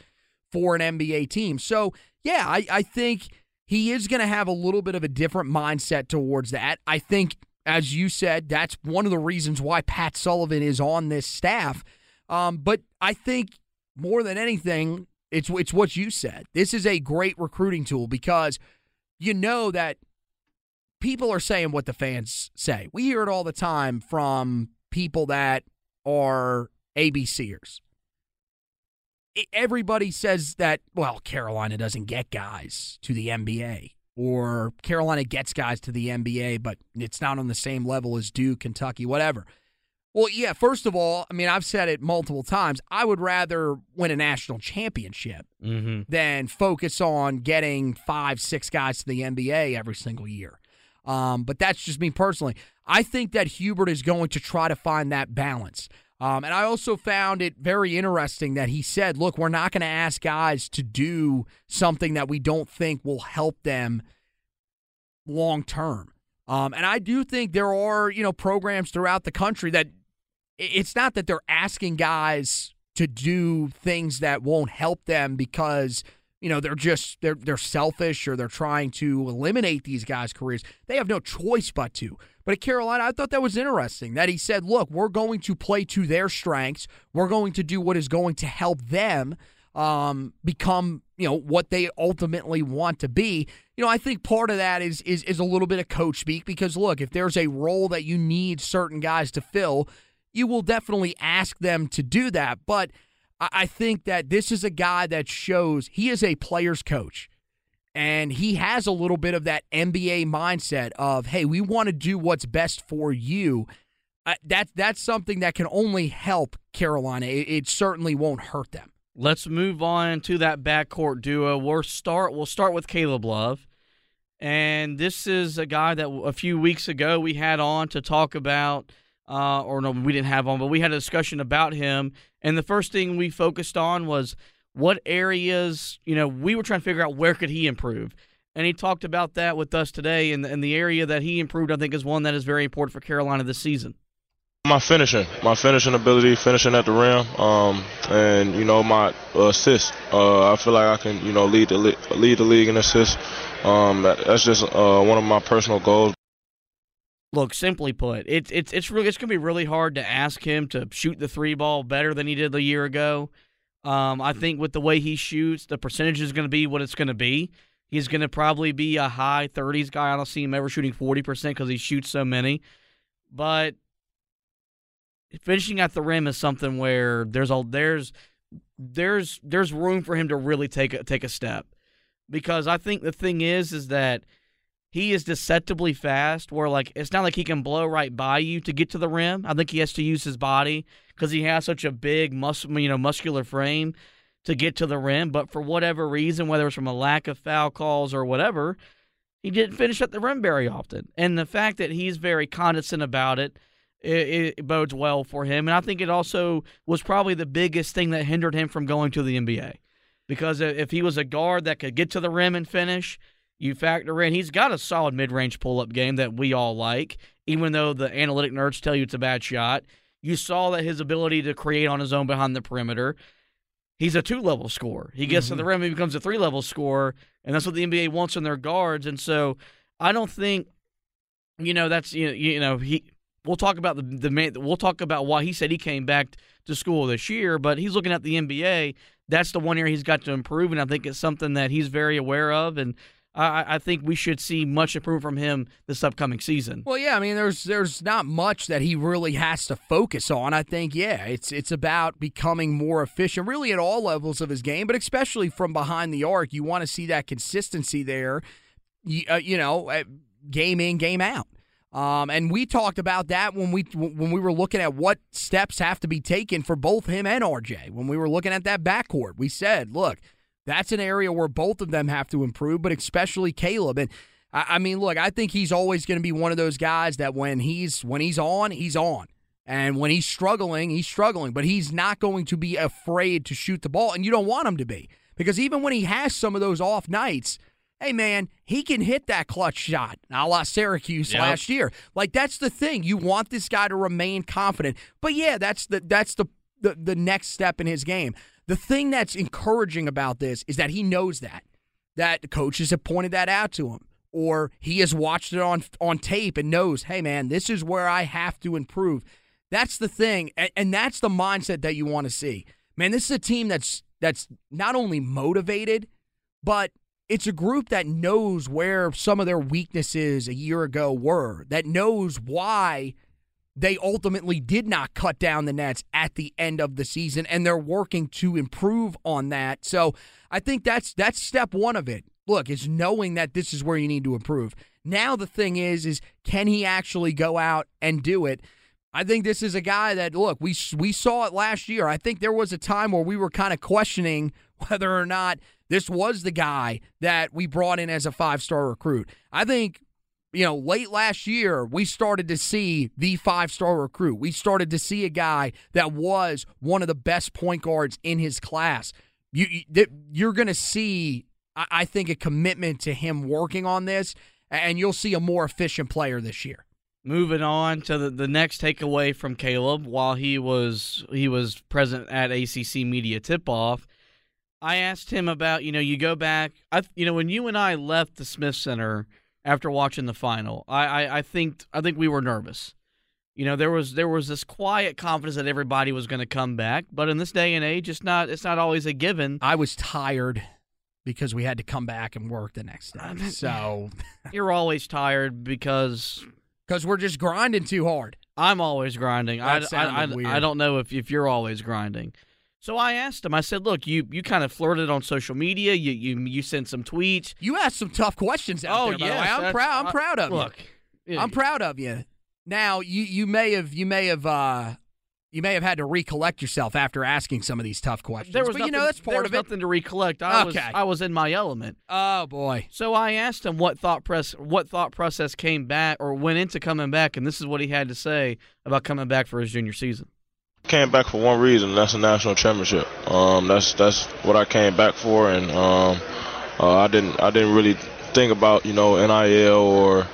for an NBA team. So, yeah, I, I think he is going to have a little bit of a different mindset towards that. I think, as you said, that's one of the reasons why Pat Sullivan is on this staff. Um, but I think more than anything, it's it's what you said. This is a great recruiting tool because you know that people are saying what the fans say. We hear it all the time from people that are ABCers. Everybody says that, well, Carolina doesn't get guys to the NBA, or Carolina gets guys to the NBA, but it's not on the same level as Duke, Kentucky, whatever. Well, yeah, first of all, I mean, I've said it multiple times. I would rather win a national championship mm-hmm. than focus on getting five, six guys to the NBA every single year. Um, but that's just me personally. I think that Hubert is going to try to find that balance. Um, and I also found it very interesting that he said, look, we're not going to ask guys to do something that we don't think will help them long term. Um, and I do think there are, you know, programs throughout the country that it's not that they're asking guys to do things that won't help them because you know they're just they're they're selfish or they're trying to eliminate these guys' careers. They have no choice but to. But at Carolina, I thought that was interesting that he said, "Look, we're going to play to their strengths. We're going to do what is going to help them um, become, you know, what they ultimately want to be." You know, I think part of that is is is a little bit of coach speak because look, if there's a role that you need certain guys to fill, you will definitely ask them to do that. But I think that this is a guy that shows he is a player's coach. And he has a little bit of that NBA mindset of, hey, we want to do what's best for you. Uh, that, that's something that can only help Carolina. It, it certainly won't hurt them. Let's move on to that backcourt duo. We'll start. We'll start with Caleb Love, and this is a guy that a few weeks ago we had on to talk about uh, or no, we didn't have on, but we had a discussion about him. And the first thing we focused on was what areas, you know, we were trying to figure out where could he improve. And he talked about that with us today. And, and the area that he improved, I think, is one that is very important for Carolina this season. My finishing, my finishing ability, finishing at the rim, um, and you know my assists. Uh, I feel like I can, you know, lead the lead the league in assists. Um, that's just uh, one of my personal goals. Look, simply put, it's it's it's really it's gonna be really hard to ask him to shoot the three ball better than he did a year ago. Um, I think with the way he shoots, the percentage is going to be what it's going to be. He's going to probably be a high 30s guy. I don't see him ever shooting 40% because he shoots so many. But finishing at the rim is something where there's a there's there's there's room for him to really take a, take a step. Because I think the thing is is that he is deceptively fast where like it's not like he can blow right by you to get to the rim. I think he has to use his body because he has such a big mus- you know muscular frame to get to the rim, but for whatever reason, whether it's from a lack of foul calls or whatever, he didn't finish at the rim very often. And the fact that he's very condescendent about it, it, it bodes well for him. And I think it also was probably the biggest thing that hindered him from going to the NBA. Because if he was a guard that could get to the rim and finish, you factor in he's got a solid mid-range pull-up game that we all like, even though the analytic nerds tell you it's a bad shot. You saw that his ability to create on his own behind the perimeter. He's a two-level scorer. He gets mm-hmm. to the mm-hmm. rim, he becomes a three-level scorer, and that's what the NBA wants in their guards. And so, I don't think, you know, that's you know, you know he. We'll talk about the the man. We'll talk about why he said he came back to school this year, but he's looking at the NBA. That's the one area he's got to improve, and I think it's something that he's very aware of. And I, I think we should see much improvement from him this upcoming season. Well, yeah, I mean, there's there's not much that he really has to focus on. I think, yeah, it's it's about becoming more efficient, really at all levels of his game, but especially from behind the arc. You want to see that consistency there. You, uh, you know, uh, game in, game out. Um, and we talked about that when we when we were looking at what steps have to be taken for both him and RJ. When we were looking at that backcourt, we said, look that's an area where both of them have to improve, but especially Caleb. And I, mean, look, I think he's always going to be one of those guys that when he's when he's on, he's on. And when he's struggling, he's struggling, but he's not going to be afraid to shoot the ball. And you don't want him to be. Because even when he has some of those off nights, hey man, he can hit that clutch shot, a la Syracuse Yep. last year. Like that's the thing. You want this guy to remain confident. But yeah, that's the that's the the, the next step in his game. The thing that's encouraging about this is that he knows that. That coaches have pointed that out to him. Or he has watched it on on tape and knows, hey man, this is where I have to improve. That's the thing, and, and that's the mindset that you want to see. Man, this is a team that's that's not only motivated, but it's a group that knows where some of their weaknesses a year ago were, that knows why they ultimately did not cut down the nets at the end of the season and they're working to improve on that. So, I think that's that's step 1 of it. Look, is knowing that this is where you need to improve. Now the thing is is can he actually go out and do it? I think this is a guy that look, we we saw it last year. I think there was a time where we were kind of questioning whether or not this was the guy that we brought in as a five-star recruit. I think you know, late last year, we started to see the five star recruit. We started to see a guy that was one of the best point guards in his class. You, you, you're going to see, I, I think, a commitment to him working on this, and you'll see a more efficient player this year. Moving on to the, the next takeaway from Caleb while he was he was present at ACC media tip off. I asked him about you know you go back I you know when you and I left the Smith Center after watching the final I, I I think I think we were nervous. You know there was there was this quiet confidence that everybody was going to come back, but in this day and age, it's not it's not always a given. I was tired because we had to come back and work the next day. So You're always tired because because we're just grinding too hard. I'm always grinding. I, I, I. I don't know if, if you're always grinding. So I asked him. I said, "Look, you you kind of flirted on social media. You you you sent some tweets. You asked some tough questions out oh there. by the way. I'm proud. I'm I- proud of look, you. I'm proud of you. Now you you may have you may have uh you may have had to recollect yourself after asking some of these tough questions. There was but nothing, you know that's part of it. nothing to recollect. I was I was in my element. Oh boy. So I asked him what thought press what thought process came back or went into coming back, and this is what he had to say about coming back for his junior season. Came back for one reason. and That's a national championship. Um, that's that's what I came back for, and um, uh, I didn't I didn't really think about you know NIL or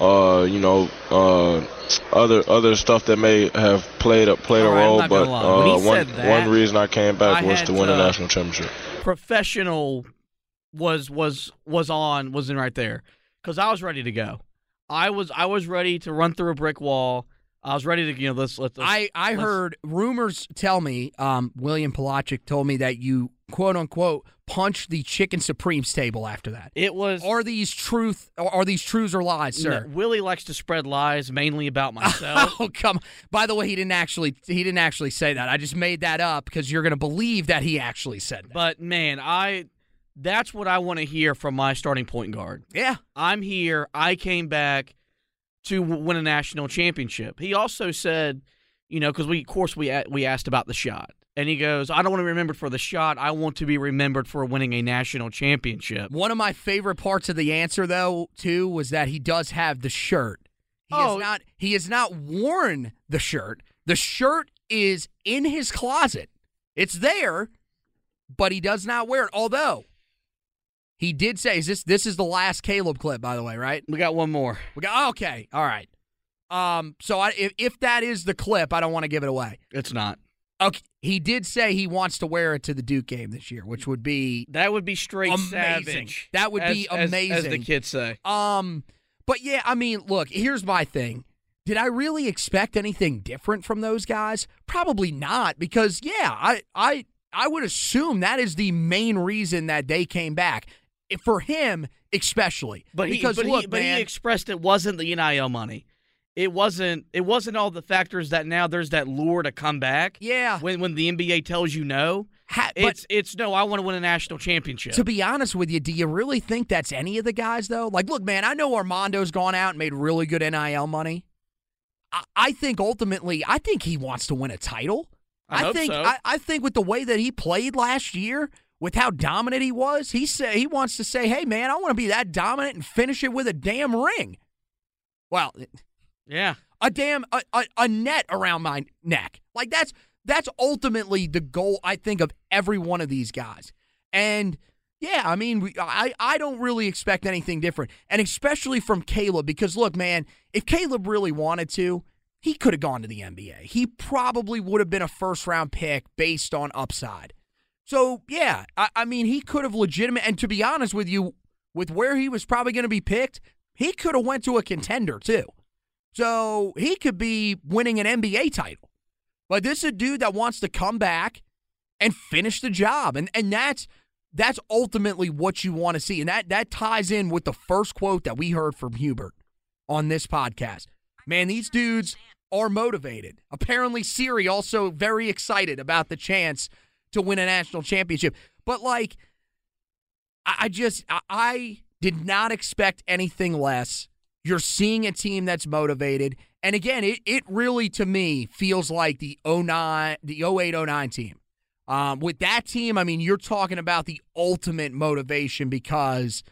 uh, you know uh, other other stuff that may have played a played All a role. But gonna lie. When he uh, one that, one reason I came back I was to win a national championship. professional was was was on was in right there because I was ready to go. I was I was ready to run through a brick wall. I was ready to you know let's let's. let's I, I let's- heard rumors tell me, um, William Pelagic told me that you quote unquote punched the chicken supremes table after that. it was. Are these truth are these truths or lies, no, sir? Willie likes to spread lies mainly about myself. Oh come! By the way, he didn't actually he didn't actually say that. I just made that up because you're going to believe that he actually said that. but man, I that's what I want to hear from my starting point guard. yeah, I'm here. I came back to win a national championship. He also said, you know, because we, of course, we we asked about the shot, and he goes, "I don't want to be remembered for the shot. I want to be remembered for winning a national championship." one of my favorite parts of the answer though too was that he does have the shirt. He Oh. has not he has not worn the shirt. The shirt is in his closet. It's there, but he does not wear it. Although he did say, "Is this this is the last Caleb clip, by the way, right?" We got one more. We got okay, all right. Um, so I, if if that is the clip, I don't want to give it away. It's not. Okay, he did say he wants to wear it to the Duke game this year, which would be That would be straight Amazing. savage. That would as- be as- as, the kids say. Um, but yeah, I mean, look, here's my thing. Did I really expect anything different from those guys? Probably not, because yeah, I I I would assume that is the main reason that they came back. For him, especially. But he, because but, look, he, but man, he expressed it wasn't the NIL money. It wasn't. It wasn't all the factors that now there's that lure to come back. yeah. When when the NBA tells you no, Ha- it's it's no. I want to win a national championship. to be honest with you, do you really think that's any of the guys though? Like, look, man, I know Armando's gone out and made really good NIL money. I, I think ultimately, I think he wants to win a title. I hope think so. I, I think with the way that he played last year, with how dominant he was, he say he wants to say, "Hey, man, I want to be that dominant and finish it with a damn ring." Well, yeah. a damn a, a, a net around my neck. Like that's that's ultimately the goal I think of every one of these guys. And Yeah, I mean, we, I I don't really expect anything different, and especially from Caleb because look, man, if Caleb really wanted to, he could have gone to the NBA. He probably would have been a first round pick based on upside. So yeah, I, I mean, he could have legitimate. And to be honest with you, with where he was probably going to be picked, he could have went to a contender too. So he could be winning an NBA title. But this is a dude that wants to come back and finish the job, and and that's that's ultimately what you want to see. And that that ties in with the first quote that we heard from Hubert on this podcast. Man, these dudes are motivated. Apparently Siri also very excited about the chance to win a national championship. But like I, just I, did not expect anything less. You're seeing a team that's motivated. And again, it, it really to me feels like the 09 the 08 09 team. Um, with that team, I mean, you're talking about the ultimate motivation because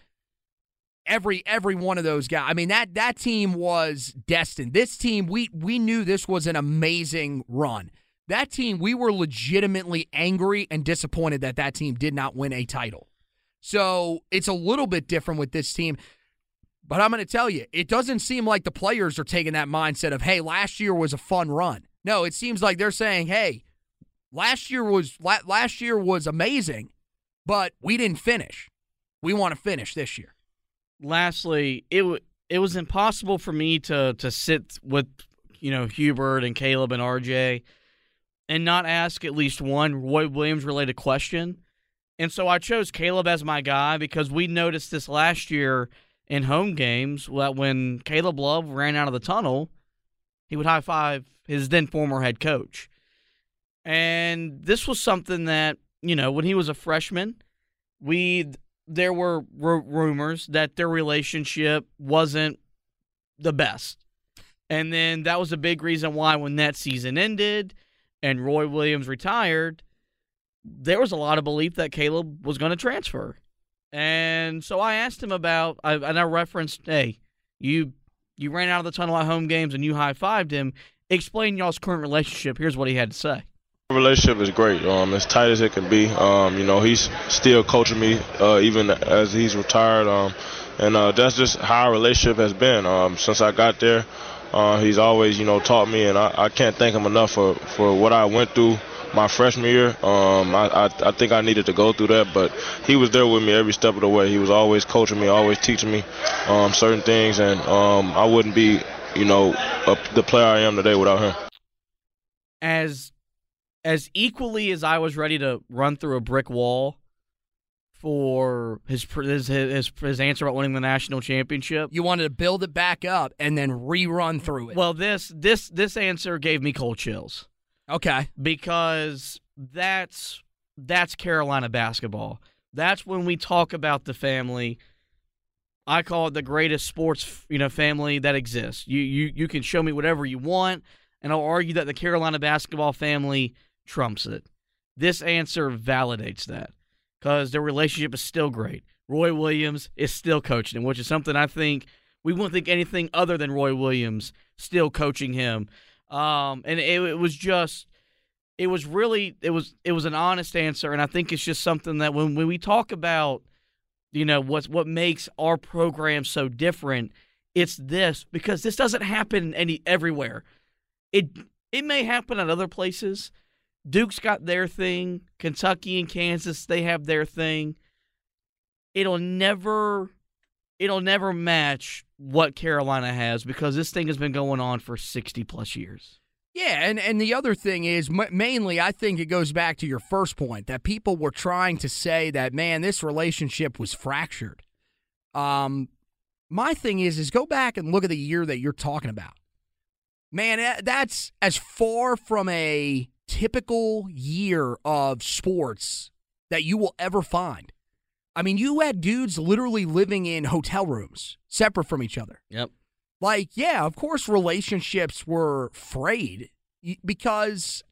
every every one of those guys. I mean that that team was destined. This team, we we knew this was an amazing run. That team, we were legitimately angry and disappointed that that team did not win a title. So it's a little bit different with this team. But I'm going to tell you, it doesn't seem like the players are taking that mindset of, hey, last year was a fun run. No, it seems like they're saying, hey, Last year was last year was amazing, but we didn't finish. We want to finish this year. Lastly, it w- it was impossible for me to to sit with you know Hubert and Caleb and RJ and not ask at least one Roy Williams related question. And so I chose Caleb as my guy because we noticed this last year in home games that when Caleb Love ran out of the tunnel, he would high five his then former head coach. And this was something that, you know, when he was a freshman, we there were r- rumors that their relationship wasn't the best. And then that was a big reason why when that season ended and Roy Williams retired, there was a lot of belief that Caleb was going to transfer. And so I asked him about, I, and I referenced, hey, you you ran out of the tunnel at home games and you high fived him. Explain y'all's current relationship. Here's what he had to say relationship is great. Um, as tight as it can be. Um, you know, he's still coaching me uh, even as he's retired. Um, and uh, that's just how our relationship has been um, since I got there. Uh, he's always, you know, taught me, and I, I can't thank him enough for, for what I went through my freshman year. Um, I, I, I think I needed to go through that, but he was there with me every step of the way. He was always coaching me, always teaching me um, certain things, and um, I wouldn't be, you know, a, the player I am today without him. As as equally as I was ready to run through a brick wall for his his his, his answer about winning the national championship. You wanted to build it back up and then rerun through it. Well, this this this answer gave me cold chills. Okay. Because that's that's Carolina basketball. That's when we talk about the family. I call it the greatest sports, you know, family that exists. You you you can show me whatever you want, and I'll argue that the Carolina basketball family trumps it. This answer validates that because their relationship is still great. Roy Williams is still coaching him, which is something I think we wouldn't think anything other than Roy Williams still coaching him. Um, and it, it was just, it was really, it was, it was an honest answer, and I think it's just something that when when we talk about, you know, what's what makes our program so different, it's this because this doesn't happen any everywhere. It it may happen at other places, Duke's got their thing. Kentucky and Kansas, they have their thing. It'll never it'll never match what Carolina has because this thing has been going on for 60 plus years. Yeah, and, and the other thing is mainly, I think it goes back to your first point that people were trying to say that man, this relationship was fractured. Um, my thing is, is go back and look at the year that you're talking about. Man, that's as far from a typical year of sports that you will ever find. I mean, you had dudes literally living in hotel rooms separate from each other. Yep. Like, yeah, of course relationships were frayed because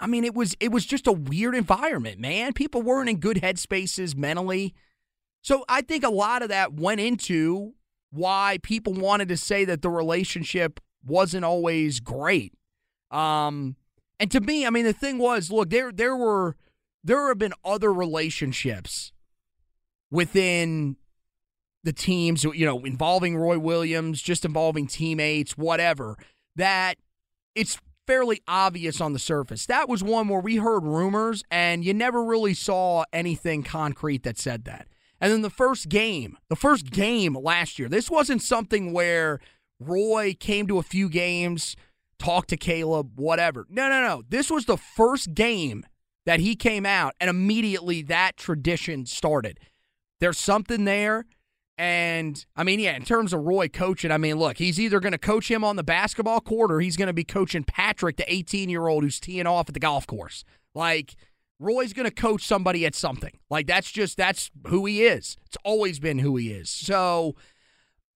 I mean, it was it was just a weird environment, man. People weren't in good headspaces mentally. So I think a lot of that went into why people wanted to say that the relationship wasn't always great. Um, and to me, I mean, the thing was, look, there there were there have been other relationships within the teams, you know, involving Roy Williams, just involving teammates, whatever, that it's fairly obvious on the surface. That was one where we heard rumors and you never really saw anything concrete that said that. And then the first game, the first game last year, this wasn't something where Roy came to a few games, talked to Caleb, whatever. No, no, no. This was the first game that he came out, and immediately that tradition started. There's something there. And I mean, yeah, in terms of Roy coaching, I mean, look, he's either going to coach him on the basketball court or he's going to be coaching Patrick, the 18 year old who's teeing off at the golf course. Like, Roy's going to coach somebody at something. Like that's just that's who he is. It's always been who he is. So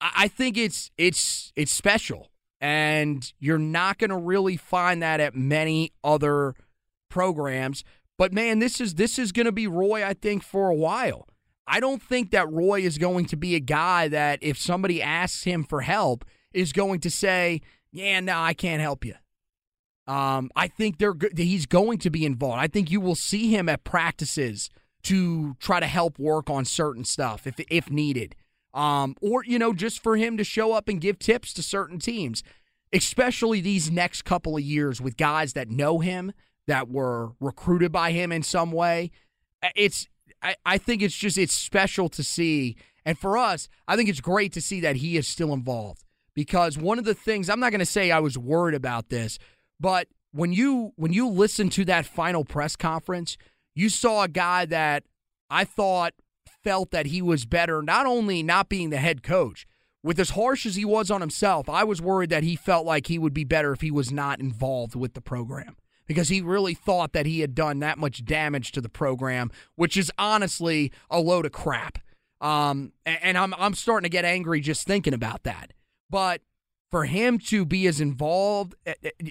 I think it's it's it's special, and you're not going to really find that at many other programs. But man, this is this is going to be Roy. I think for a while. I don't think that Roy is going to be a guy that if somebody asks him for help is going to say, "Yeah, no, I can't help you." Um, I think they're he's going to be involved. I think you will see him at practices to try to help work on certain stuff if if needed. Um, or you know, just for him to show up and give tips to certain teams, especially these next couple of years with guys that know him, that were recruited by him in some way. It's I, I think it's just it's special to see. And for us, I think it's great to see that he is still involved. Because one of the things I'm not going to say I was worried about this, but when you when you listen to that final press conference, you saw a guy that I thought felt that he was better, not only not being the head coach, with as harsh as he was on himself, I was worried that he felt like he would be better if he was not involved with the program because he really thought that he had done that much damage to the program, which is honestly a load of crap. Um, and I'm I'm starting to get angry just thinking about that. But for him to be as involved,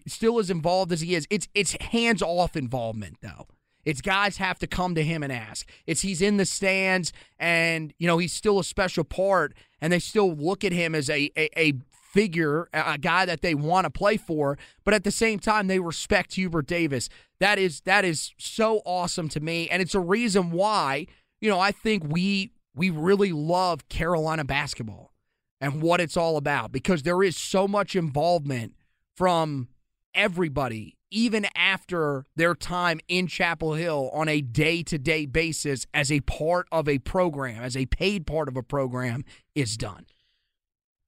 still as involved as he is, it's it's hands off involvement though. It's guys have to come to him and ask. It's he's in the stands and you know he's still a special part, and they still look at him as a a, a figure, a guy that they want to play for, but at the same time they respect Hubert Davis. That is that is so awesome to me, and it's a reason why you know I think we we really love Carolina basketball and what it's all about because there is so much involvement from everybody, even after their time in Chapel Hill on a day to day basis as a part of a program, as a paid part of a program, is done.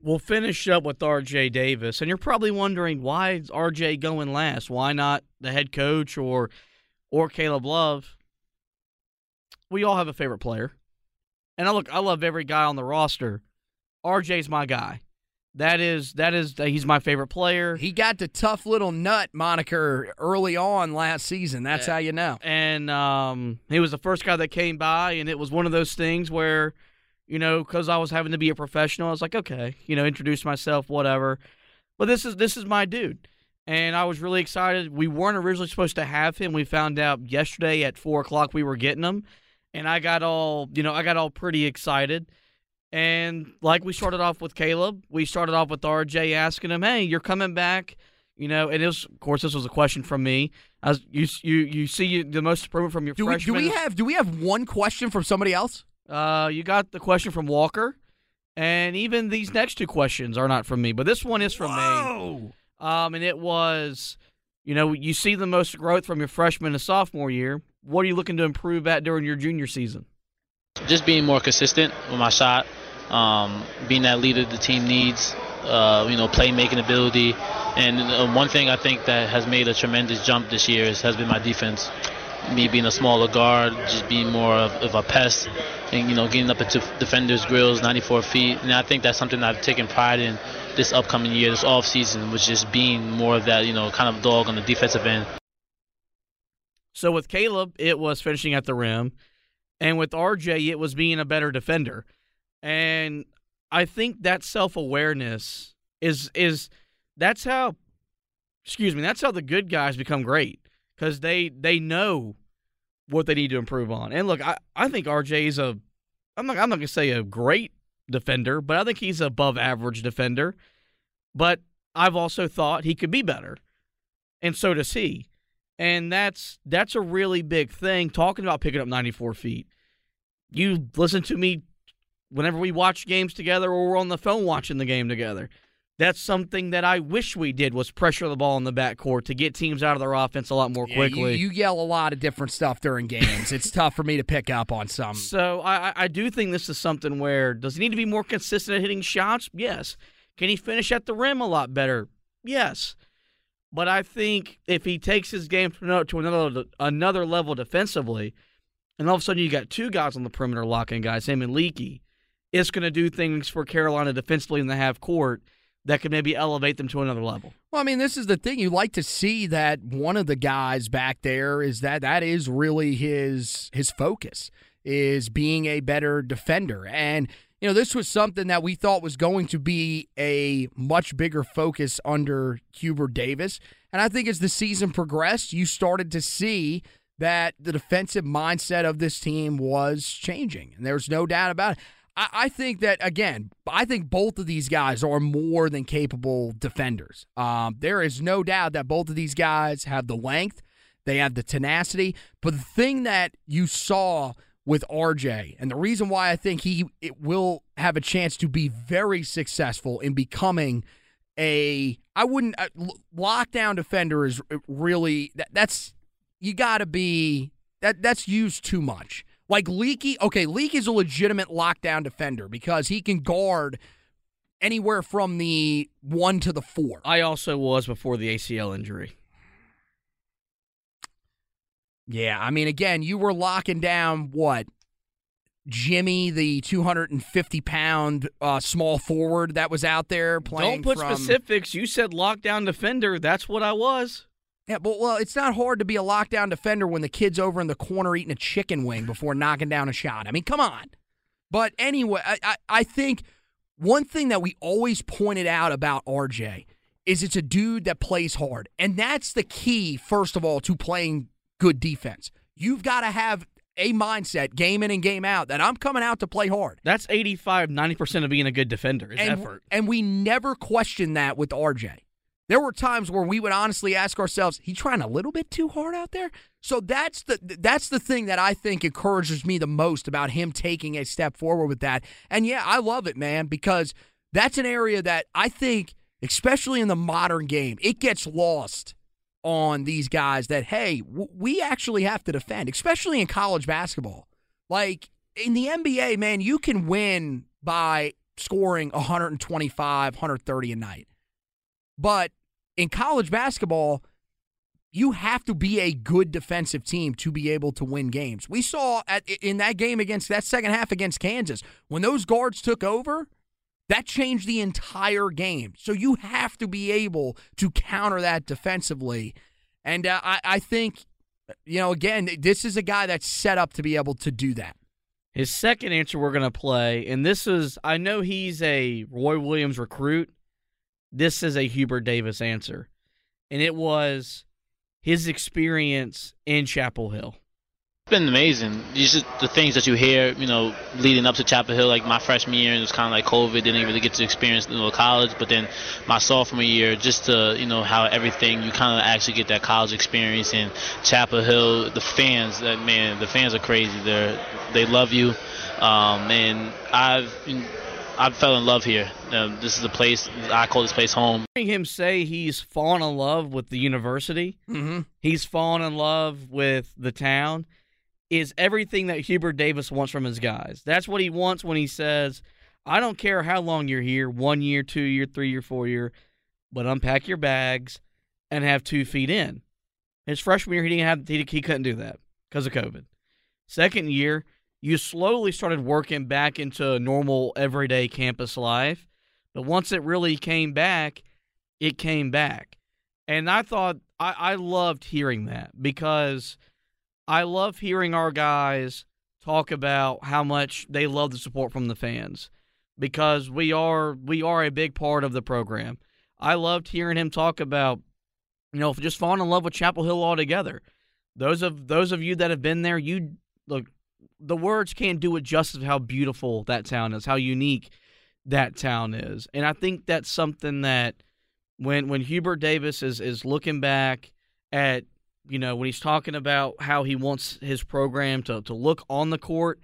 We'll finish up with RJ Davis, and you're probably wondering why is RJ going last? Why not the head coach or or Caleb Love? We all have a favorite player. And I look, I love every guy on the roster. RJ's my guy. That is that is uh, he's my favorite player. He got the tough little nut moniker early on last season. That's how you know. And um, he was the first guy that came by, and it was one of those things where, you know, because I was having to be a professional, I was like, okay, you know, introduce myself, whatever. But this is this is my dude, and I was really excited. We weren't originally supposed to have him. We found out yesterday at four o'clock we were getting him, and I got all you know, I got all pretty excited. And like we started off with Caleb, we started off with RJ asking him, "Hey, you're coming back." You know, and it was, of course, this was a question from me. As you you you see the most improvement from your do freshman. We, do we have do we have one question from somebody else? Uh, you got the question from Walker, and even these next two questions are not from me, but this one is from Whoa. me. Um, and it was, you know, you see the most growth from your freshman and sophomore year. What are you looking to improve at during your junior season? Just being more consistent with my shot um, being that leader the team needs, uh, you know, playmaking ability. And uh, one thing I think that has made a tremendous jump this year is, has been my defense. Me being a smaller guard, just being more of, of a pest, and you know, getting up into defenders' grills, 94 feet. And I think that's something I've taken pride in this upcoming year, this off season, was just being more of that, you know, kind of dog on the defensive end. So with Caleb, it was finishing at the rim, and with RJ, it was being a better defender. And I think that self awareness is is that's how excuse me, that's how the good guys become great. Because they they know what they need to improve on. And look, I, I think RJ is a I'm not I'm not gonna say a great defender, but I think he's above average defender. But I've also thought he could be better. And so does he. And that's that's a really big thing. Talking about picking up 94 feet You listen to me whenever we watch games together or we're on the phone watching the game together. That's something that I wish we did was pressure the ball in the backcourt to get teams out of their offense a lot more Yeah, quickly. You, you yell a lot of different stuff during games. it's tough for me to pick up on some. So I, I- do think this is something where does he need to be more consistent at hitting shots? Yes. Can he finish at the rim a lot better? Yes. But I think if he takes his game to another to another, another level defensively, and all of a sudden you got two guys on the perimeter locking guys, him and Leaky, it's going to do things for Carolina defensively in the half court that could maybe elevate them to another level. Well, I mean, this is the thing. You like to see that one of the guys back there is that that is really his his focus is being a better defender. And you know, this was something that we thought was going to be a much bigger focus under Hubert Davis. And I think as the season progressed, you started to see that the defensive mindset of this team was changing. And there's no doubt about it. I, I think that again, I think both of these guys are more than capable defenders. Um, there is no doubt that both of these guys have the length, they have the tenacity. But the thing that you saw with RJ, and the reason why I think he will have a chance to be very successful in becoming a I wouldn't uh, lockdown defender is really that, that's you got to be that that's used too much. Like Leaky, okay, Leak is a legitimate lockdown defender because he can guard anywhere from the one to the four. I also was before the ACL injury. Yeah, I mean, again, you were locking down what Jimmy, the 250 pound uh, small forward that was out there playing. Don't put from, specifics. You said lockdown defender. That's what I was. Yeah, but well, it's not hard to be a lockdown defender when the kid's over in the corner eating a chicken wing before knocking down a shot. I mean, come on. But anyway, I, I, I think one thing that we always pointed out about RJ is it's a dude that plays hard. And that's the key, first of all, to playing good defense. You've got to have a mindset, game in and game out, that I'm coming out to play hard. That's 85, 90% of being a good defender is and, effort. And we never questioned that with RJ. There were times where we would honestly ask ourselves, "He trying a little bit too hard out there." So that's the that's the thing that I think encourages me the most about him taking a step forward with that. And yeah, I love it, man, because that's an area that I think, especially in the modern game, it gets lost on these guys. That hey, w- we actually have to defend, especially in college basketball. Like in the NBA, man, you can win by scoring 125, 130 a night. But in college basketball, you have to be a good defensive team to be able to win games. We saw at in that game against that second half against Kansas, when those guards took over, that changed the entire game. So you have to be able to counter that defensively. And uh, I, I think, you know, again, this is a guy that's set up to be able to do that. His second answer we're going to play, and this is, I know he's a Roy Williams recruit. This is a Hubert Davis answer. And it was his experience in Chapel Hill. It's been amazing. Are the things that you hear, you know, leading up to Chapel Hill. Like my freshman year, it was kind of like COVID. Didn't really get to experience know, college. But then my sophomore year, just to you know how everything you kind of actually get that college experience in Chapel Hill. The fans, that man, the fans are crazy. They're they love you, um, and I've I fell in love here. Um, this is a place I call this place home. Hearing him say he's fallen in love with the university, mm-hmm. he's fallen in love with the town, is everything that Hubert Davis wants from his guys. That's what he wants when he says, I don't care how long you're here one year, two year, three year, four year, but unpack your bags and have two feet in. His freshman year, he didn't have he, he couldn't do that because of COVID. Second year, you slowly started working back into normal everyday campus life. But once it really came back, it came back. And I thought I, I loved hearing that because I love hearing our guys talk about how much they love the support from the fans because we are we are a big part of the program. I loved hearing him talk about you know just falling in love with Chapel Hill altogether. Those of those of you that have been there, you look the words can't do it justice how beautiful that town is, how unique that town is. And I think that's something that when when Hubert Davis is is looking back at you know when he's talking about how he wants his program to to look on the court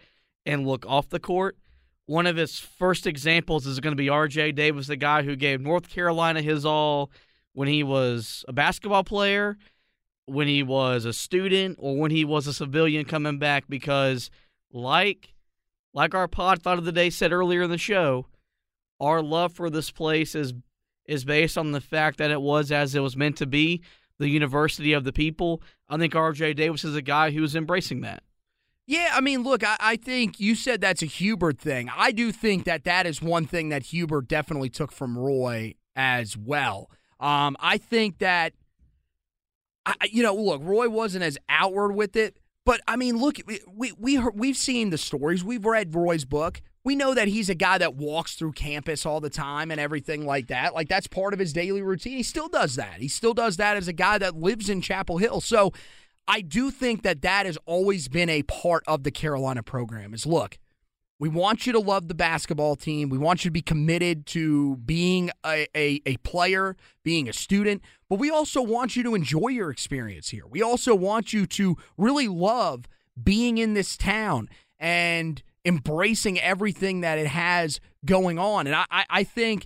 and look off the court. One of his first examples is going to be RJ Davis, the guy who gave North Carolina his all when he was a basketball player, when he was a student, or when he was a civilian coming back because like like our pod thought of the day said earlier in the show, our love for this place is is based on the fact that it was as it was meant to be, the university of the people. I think RJ Davis is a guy who's embracing that. Yeah, I mean, look, I, I, think you said that's a Hubert thing. I do think that that is one thing that Hubert definitely took from Roy as well. Um, I think that, I, you know, look, Roy wasn't as outward with it, but I mean, look, we we, we've seen the stories. We've read Roy's book. We know that he's a guy that walks through campus all the time and everything like that. Like that's part of his daily routine. He still does that. He still does that as a guy that lives in Chapel Hill. So I do think that that has always been a part of the Carolina program. Is look, we want you to love the basketball team. We want you to be committed to being a, a, a, player, being a student, but we also want you to enjoy your experience here. We also want you to really love being in this town and embracing everything that it has going on. And I, I think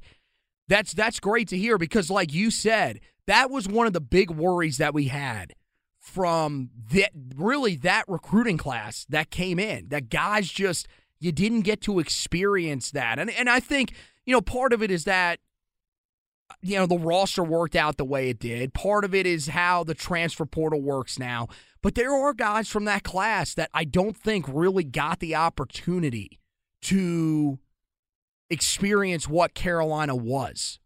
that's that's great to hear because, like you said, that was one of the big worries that we had from that really that recruiting class that came in. That guys just you didn't get to experience that. And and I think, you know, part of it is that you know, the roster worked out the way it did. Part of it is how the transfer portal works now. But there are guys from that class that I don't think really got the opportunity to experience what Carolina was.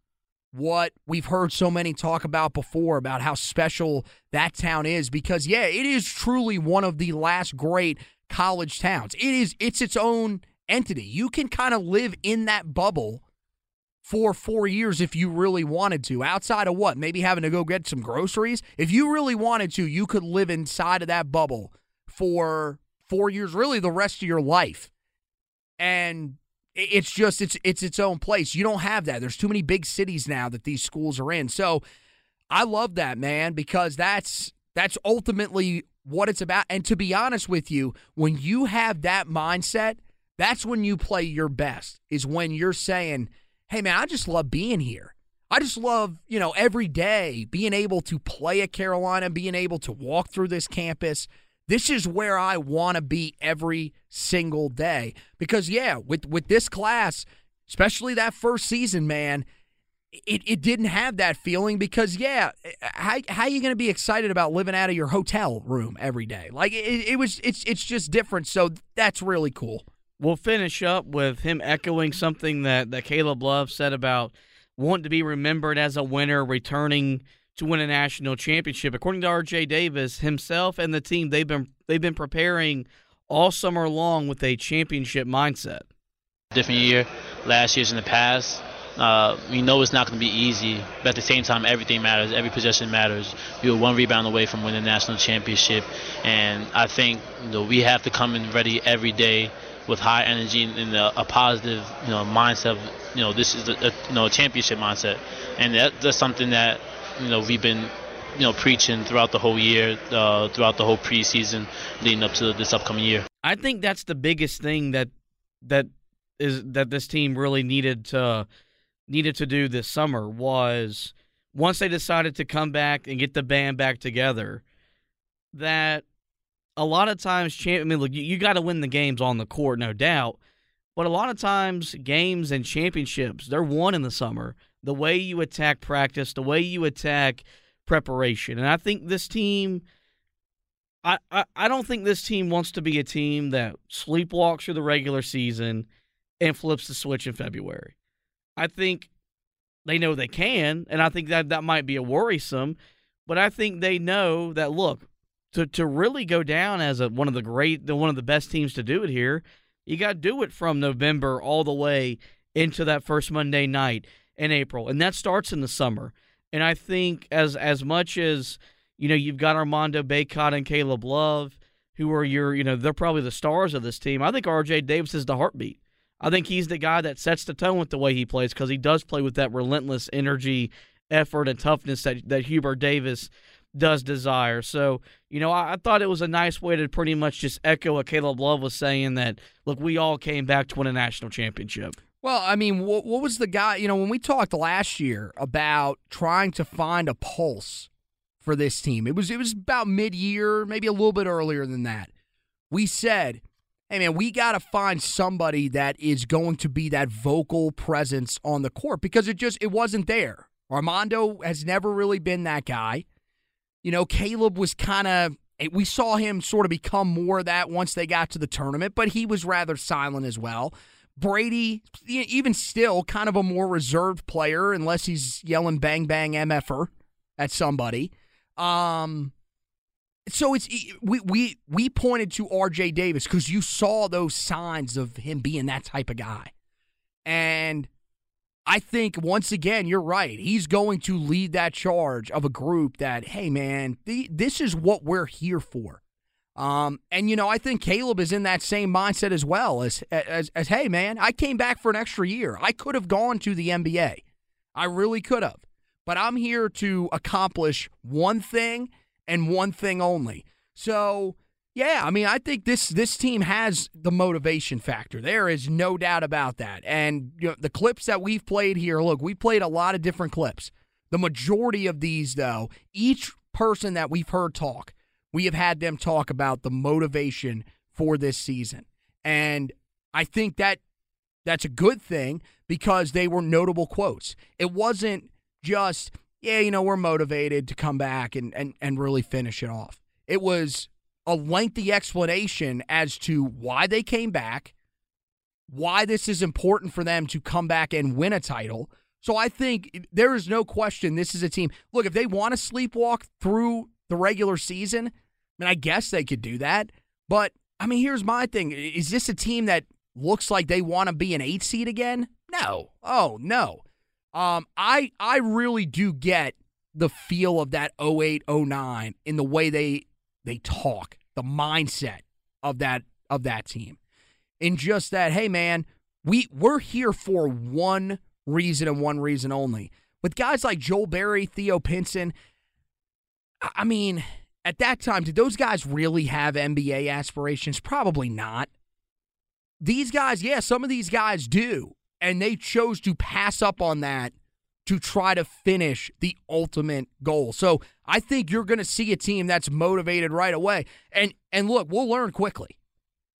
What we've heard so many talk about before about how special that town is because yeah, it is truly one of the last great college towns. It is it's its own entity. You can kind of live in that bubble for four years if you really wanted to. Outside of what? Maybe having to go get some groceries. If you really wanted to, you could live inside of that bubble for four years, really the rest of your life. And it's just it's it's its own place. You don't have that. There's too many big cities now that these schools are in. So I love that, man, because that's that's ultimately what it's about. And to be honest with you, when you have that mindset, that's when you play your best. Is when you're saying, hey, man, I just love being here. I just love, you know, every day being able to play at Carolina, being able to walk through this campus. This is where I want to be every single day. Because yeah, with with this class, especially that first season, man, it, it didn't have that feeling because yeah, how how are you going to be excited about living out of your hotel room every day? Like it, it was it's it's just different. So that's really cool. We'll finish up with him echoing something that, that Caleb Love said about wanting to be remembered as a winner, returning to win a national championship. According to RJ Davis himself and the team, they've been they've been preparing all summer long with a championship mindset. Different year, last year's in the past. Uh, we know it's not going to be easy, but at the same time, everything matters. Every possession matters. We were one rebound away from winning the national championship, and I think you know, we have to come in ready every day with high energy and a, a positive, you know, mindset. Of, you know, this is a, a, you know a championship mindset, and that, that's something that you know we've been you know preaching throughout the whole year, uh, throughout the whole preseason, leading up to this upcoming year. I think that's the biggest thing that that is that this team really needed to needed to do this summer was once they decided to come back and get the band back together that a lot of times, champ. I mean, look, you, you got to win the games on the court, no doubt. But a lot of times, games and championships, they're won in the summer. The way you attack practice, the way you attack preparation. And I think this team, I, I, I don't think this team wants to be a team that sleepwalks through the regular season and flips the switch in February. I think they know they can, and I think that that might be a worrisome. But I think they know that look, to to really go down as a, one of the great, the one of the best teams to do it here, you got to do it from November all the way into that first Monday night in April, and that starts in the summer. And I think as as much as you know, you've got Armando Bacot and Caleb Love, who are your, you know, they're probably the stars of this team. I think R.J. Davis is the heartbeat. I think he's the guy that sets the tone with the way he plays because he does play with that relentless energy, effort, and toughness that that Hubert Davis does desire. So, you know, I, I, thought it was a nice way to pretty much just echo what Caleb Love was saying that, look, we all came back to win a national championship. Well, I mean, what, what was the guy, you know, when we talked last year about trying to find a pulse for this team, it was it was about mid year, maybe a little bit earlier than that. We said, hey man, we got to find somebody that is going to be that vocal presence on the court because it just it wasn't there. Armando has never really been that guy. You know, Caleb was kind of we saw him sort of become more of that once they got to the tournament, but he was rather silent as well. Brady, even still, kind of a more reserved player unless he's yelling bang bang mf'er" at somebody. Um, so it's we we we pointed to R.J. Davis because you saw those signs of him being that type of guy, and I think once again you're right. He's going to lead that charge of a group that hey man, the, this is what we're here for. Um, and you know, I think Caleb is in that same mindset as well as, as as hey man, I came back for an extra year. I could have gone to the NBA. I really could have. But I'm here to accomplish one thing and one thing only. So, yeah, I mean, I think this this team has the motivation factor. There is no doubt about that. And you know, the clips that we've played here, look, we played a lot of different clips. The majority of these, though, each person that we've heard talk, we have had them talk about the motivation for this season. And I think that that's a good thing because they were notable quotes. It wasn't just yeah, you know, we're motivated to come back and, and, and really finish it off. It was a lengthy explanation as to why they came back, why this is important for them to come back and win a title. So I think there is no question this is a team. Look, if they want to sleepwalk through the regular season, I mean, I guess they could do that. But I mean, here's my thing: is this a team that looks like they want to be an eight seed again? No. Oh no. Um, I I really do get the feel of that 08 09 in the way they they talk, the mindset of that of that team. In just that, hey man, we we're here for one reason and one reason only. With guys like Joel Berry, Theo Pinson, I mean, at that time, did those guys really have NBA aspirations? Probably not. These guys, yeah, some of these guys do and they chose to pass up on that to try to finish the ultimate goal. So I think you're going to see a team that's motivated right away. And and look, we'll learn quickly.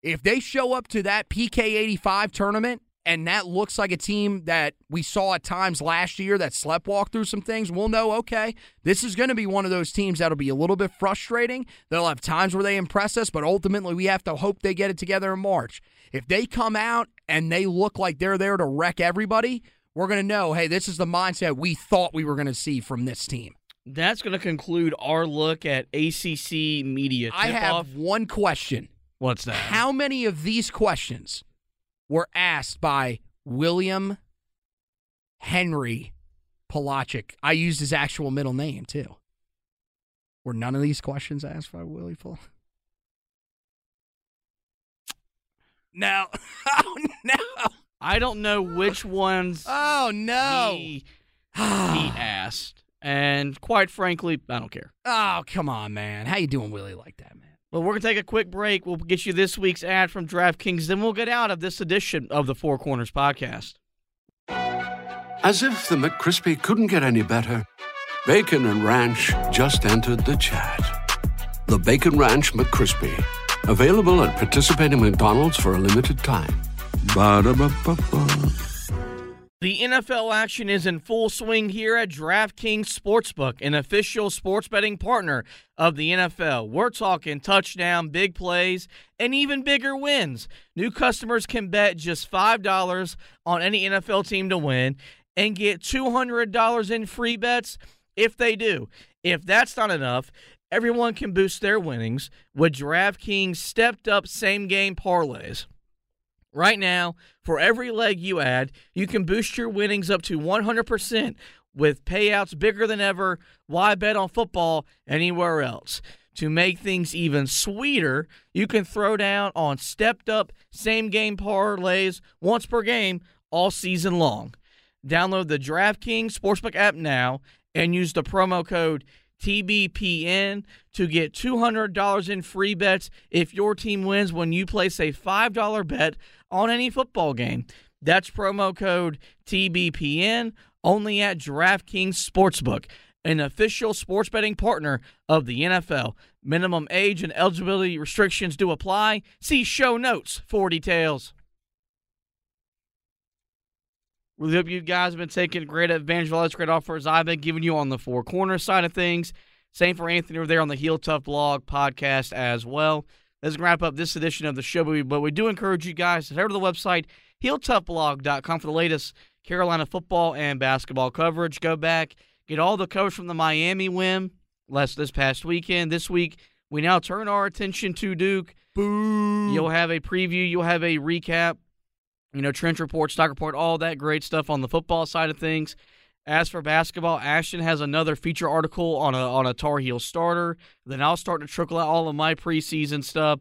If they show up to that PK 85 tournament and that looks like a team that we saw at times last year that sleptwalk through some things, we'll know, okay, this is going to be one of those teams that'll be a little bit frustrating. They'll have times where they impress us, but ultimately we have to hope they get it together in March. If they come out and they look like they're there to wreck everybody, we're going to know, hey, this is the mindset we thought we were going to see from this team. That's going to conclude our look at ACC media. I have one question. What's that? How many of these questions were asked by William Henry Polachic? I used his actual middle name too. Were none of these questions asked by Willie Paul? No. oh no. I don't know which ones. Oh no. He, he asked, and quite frankly, I don't care. Oh come on, man. How you doing, Willie, like that, man? Well, we're gonna take a quick break. We'll get you this week's ad from DraftKings, then we'll get out of this edition of the Four Corners podcast. As if the McCrispy couldn't get any better, Bacon and Ranch just entered the chat. The Bacon Ranch McCrispy Available at participating McDonald's for a limited time. Ba-da-ba-ba-ba. The NFL action is in full swing here at DraftKings Sportsbook, an official sports betting partner of the NFL. We're talking touchdown, big plays, and even bigger wins. New customers can bet just $5 on any NFL team to win and get $200 in free bets if they do. If that's not enough, everyone can boost their winnings with DraftKings stepped up same game parlays. Right now, for every leg you add, you can boost your winnings up to 100% with payouts bigger than ever. Why bet on football anywhere else? To make things even sweeter, you can throw down on stepped up same game parlays once per game all season long. Download the DraftKings Sportsbook app now and use the promo code TBPN to get $200 in free bets if your team wins when you place a $5 bet on any football game. That's promo code TBPN only at DraftKings Sportsbook, an official sports betting partner of the NFL. Minimum age and eligibility restrictions do apply. See show notes for details. Really hope you guys have been taking great advantage of all this great offers I've been giving you on the four corner side of things. Same for Anthony over there on the Heel Tough blog podcast as well. Let's wrap up this edition of the show, but we, but we do encourage you guys to head over to the website, heeltoughblog.com, for the latest Carolina football and basketball coverage. Go back, get all the coverage from the Miami win last this past weekend. This week, we now turn our attention to Duke. Boo. You'll have a preview, you'll have a recap you know, trench report, stock report, all that great stuff on the football side of things. As for basketball, Ashton has another feature article on a on a Tar Heel starter. Then I'll start to trickle out all of my preseason stuff,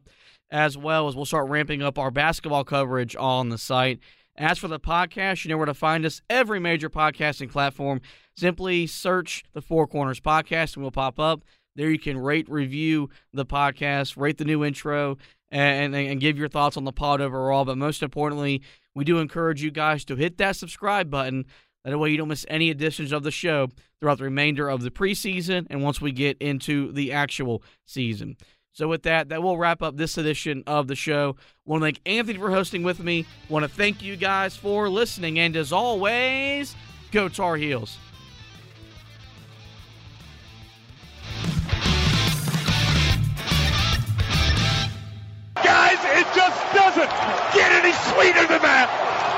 as well as we'll start ramping up our basketball coverage on the site. As for the podcast, you know where to find us. Every major podcasting platform. Simply search the Four Corners Podcast and we'll pop up. There you can rate, review the podcast, rate the new intro, and, and give your thoughts on the pod overall. But most importantly, we do encourage you guys to hit that subscribe button. That way you don't miss any editions of the show throughout the remainder of the preseason and once we get into the actual season. So with that, that will wrap up this edition of the show. Want to thank Anthony for hosting with me. Want to thank you guys for listening. And as always, go Tar Heels. Doesn't get any sweeter than that.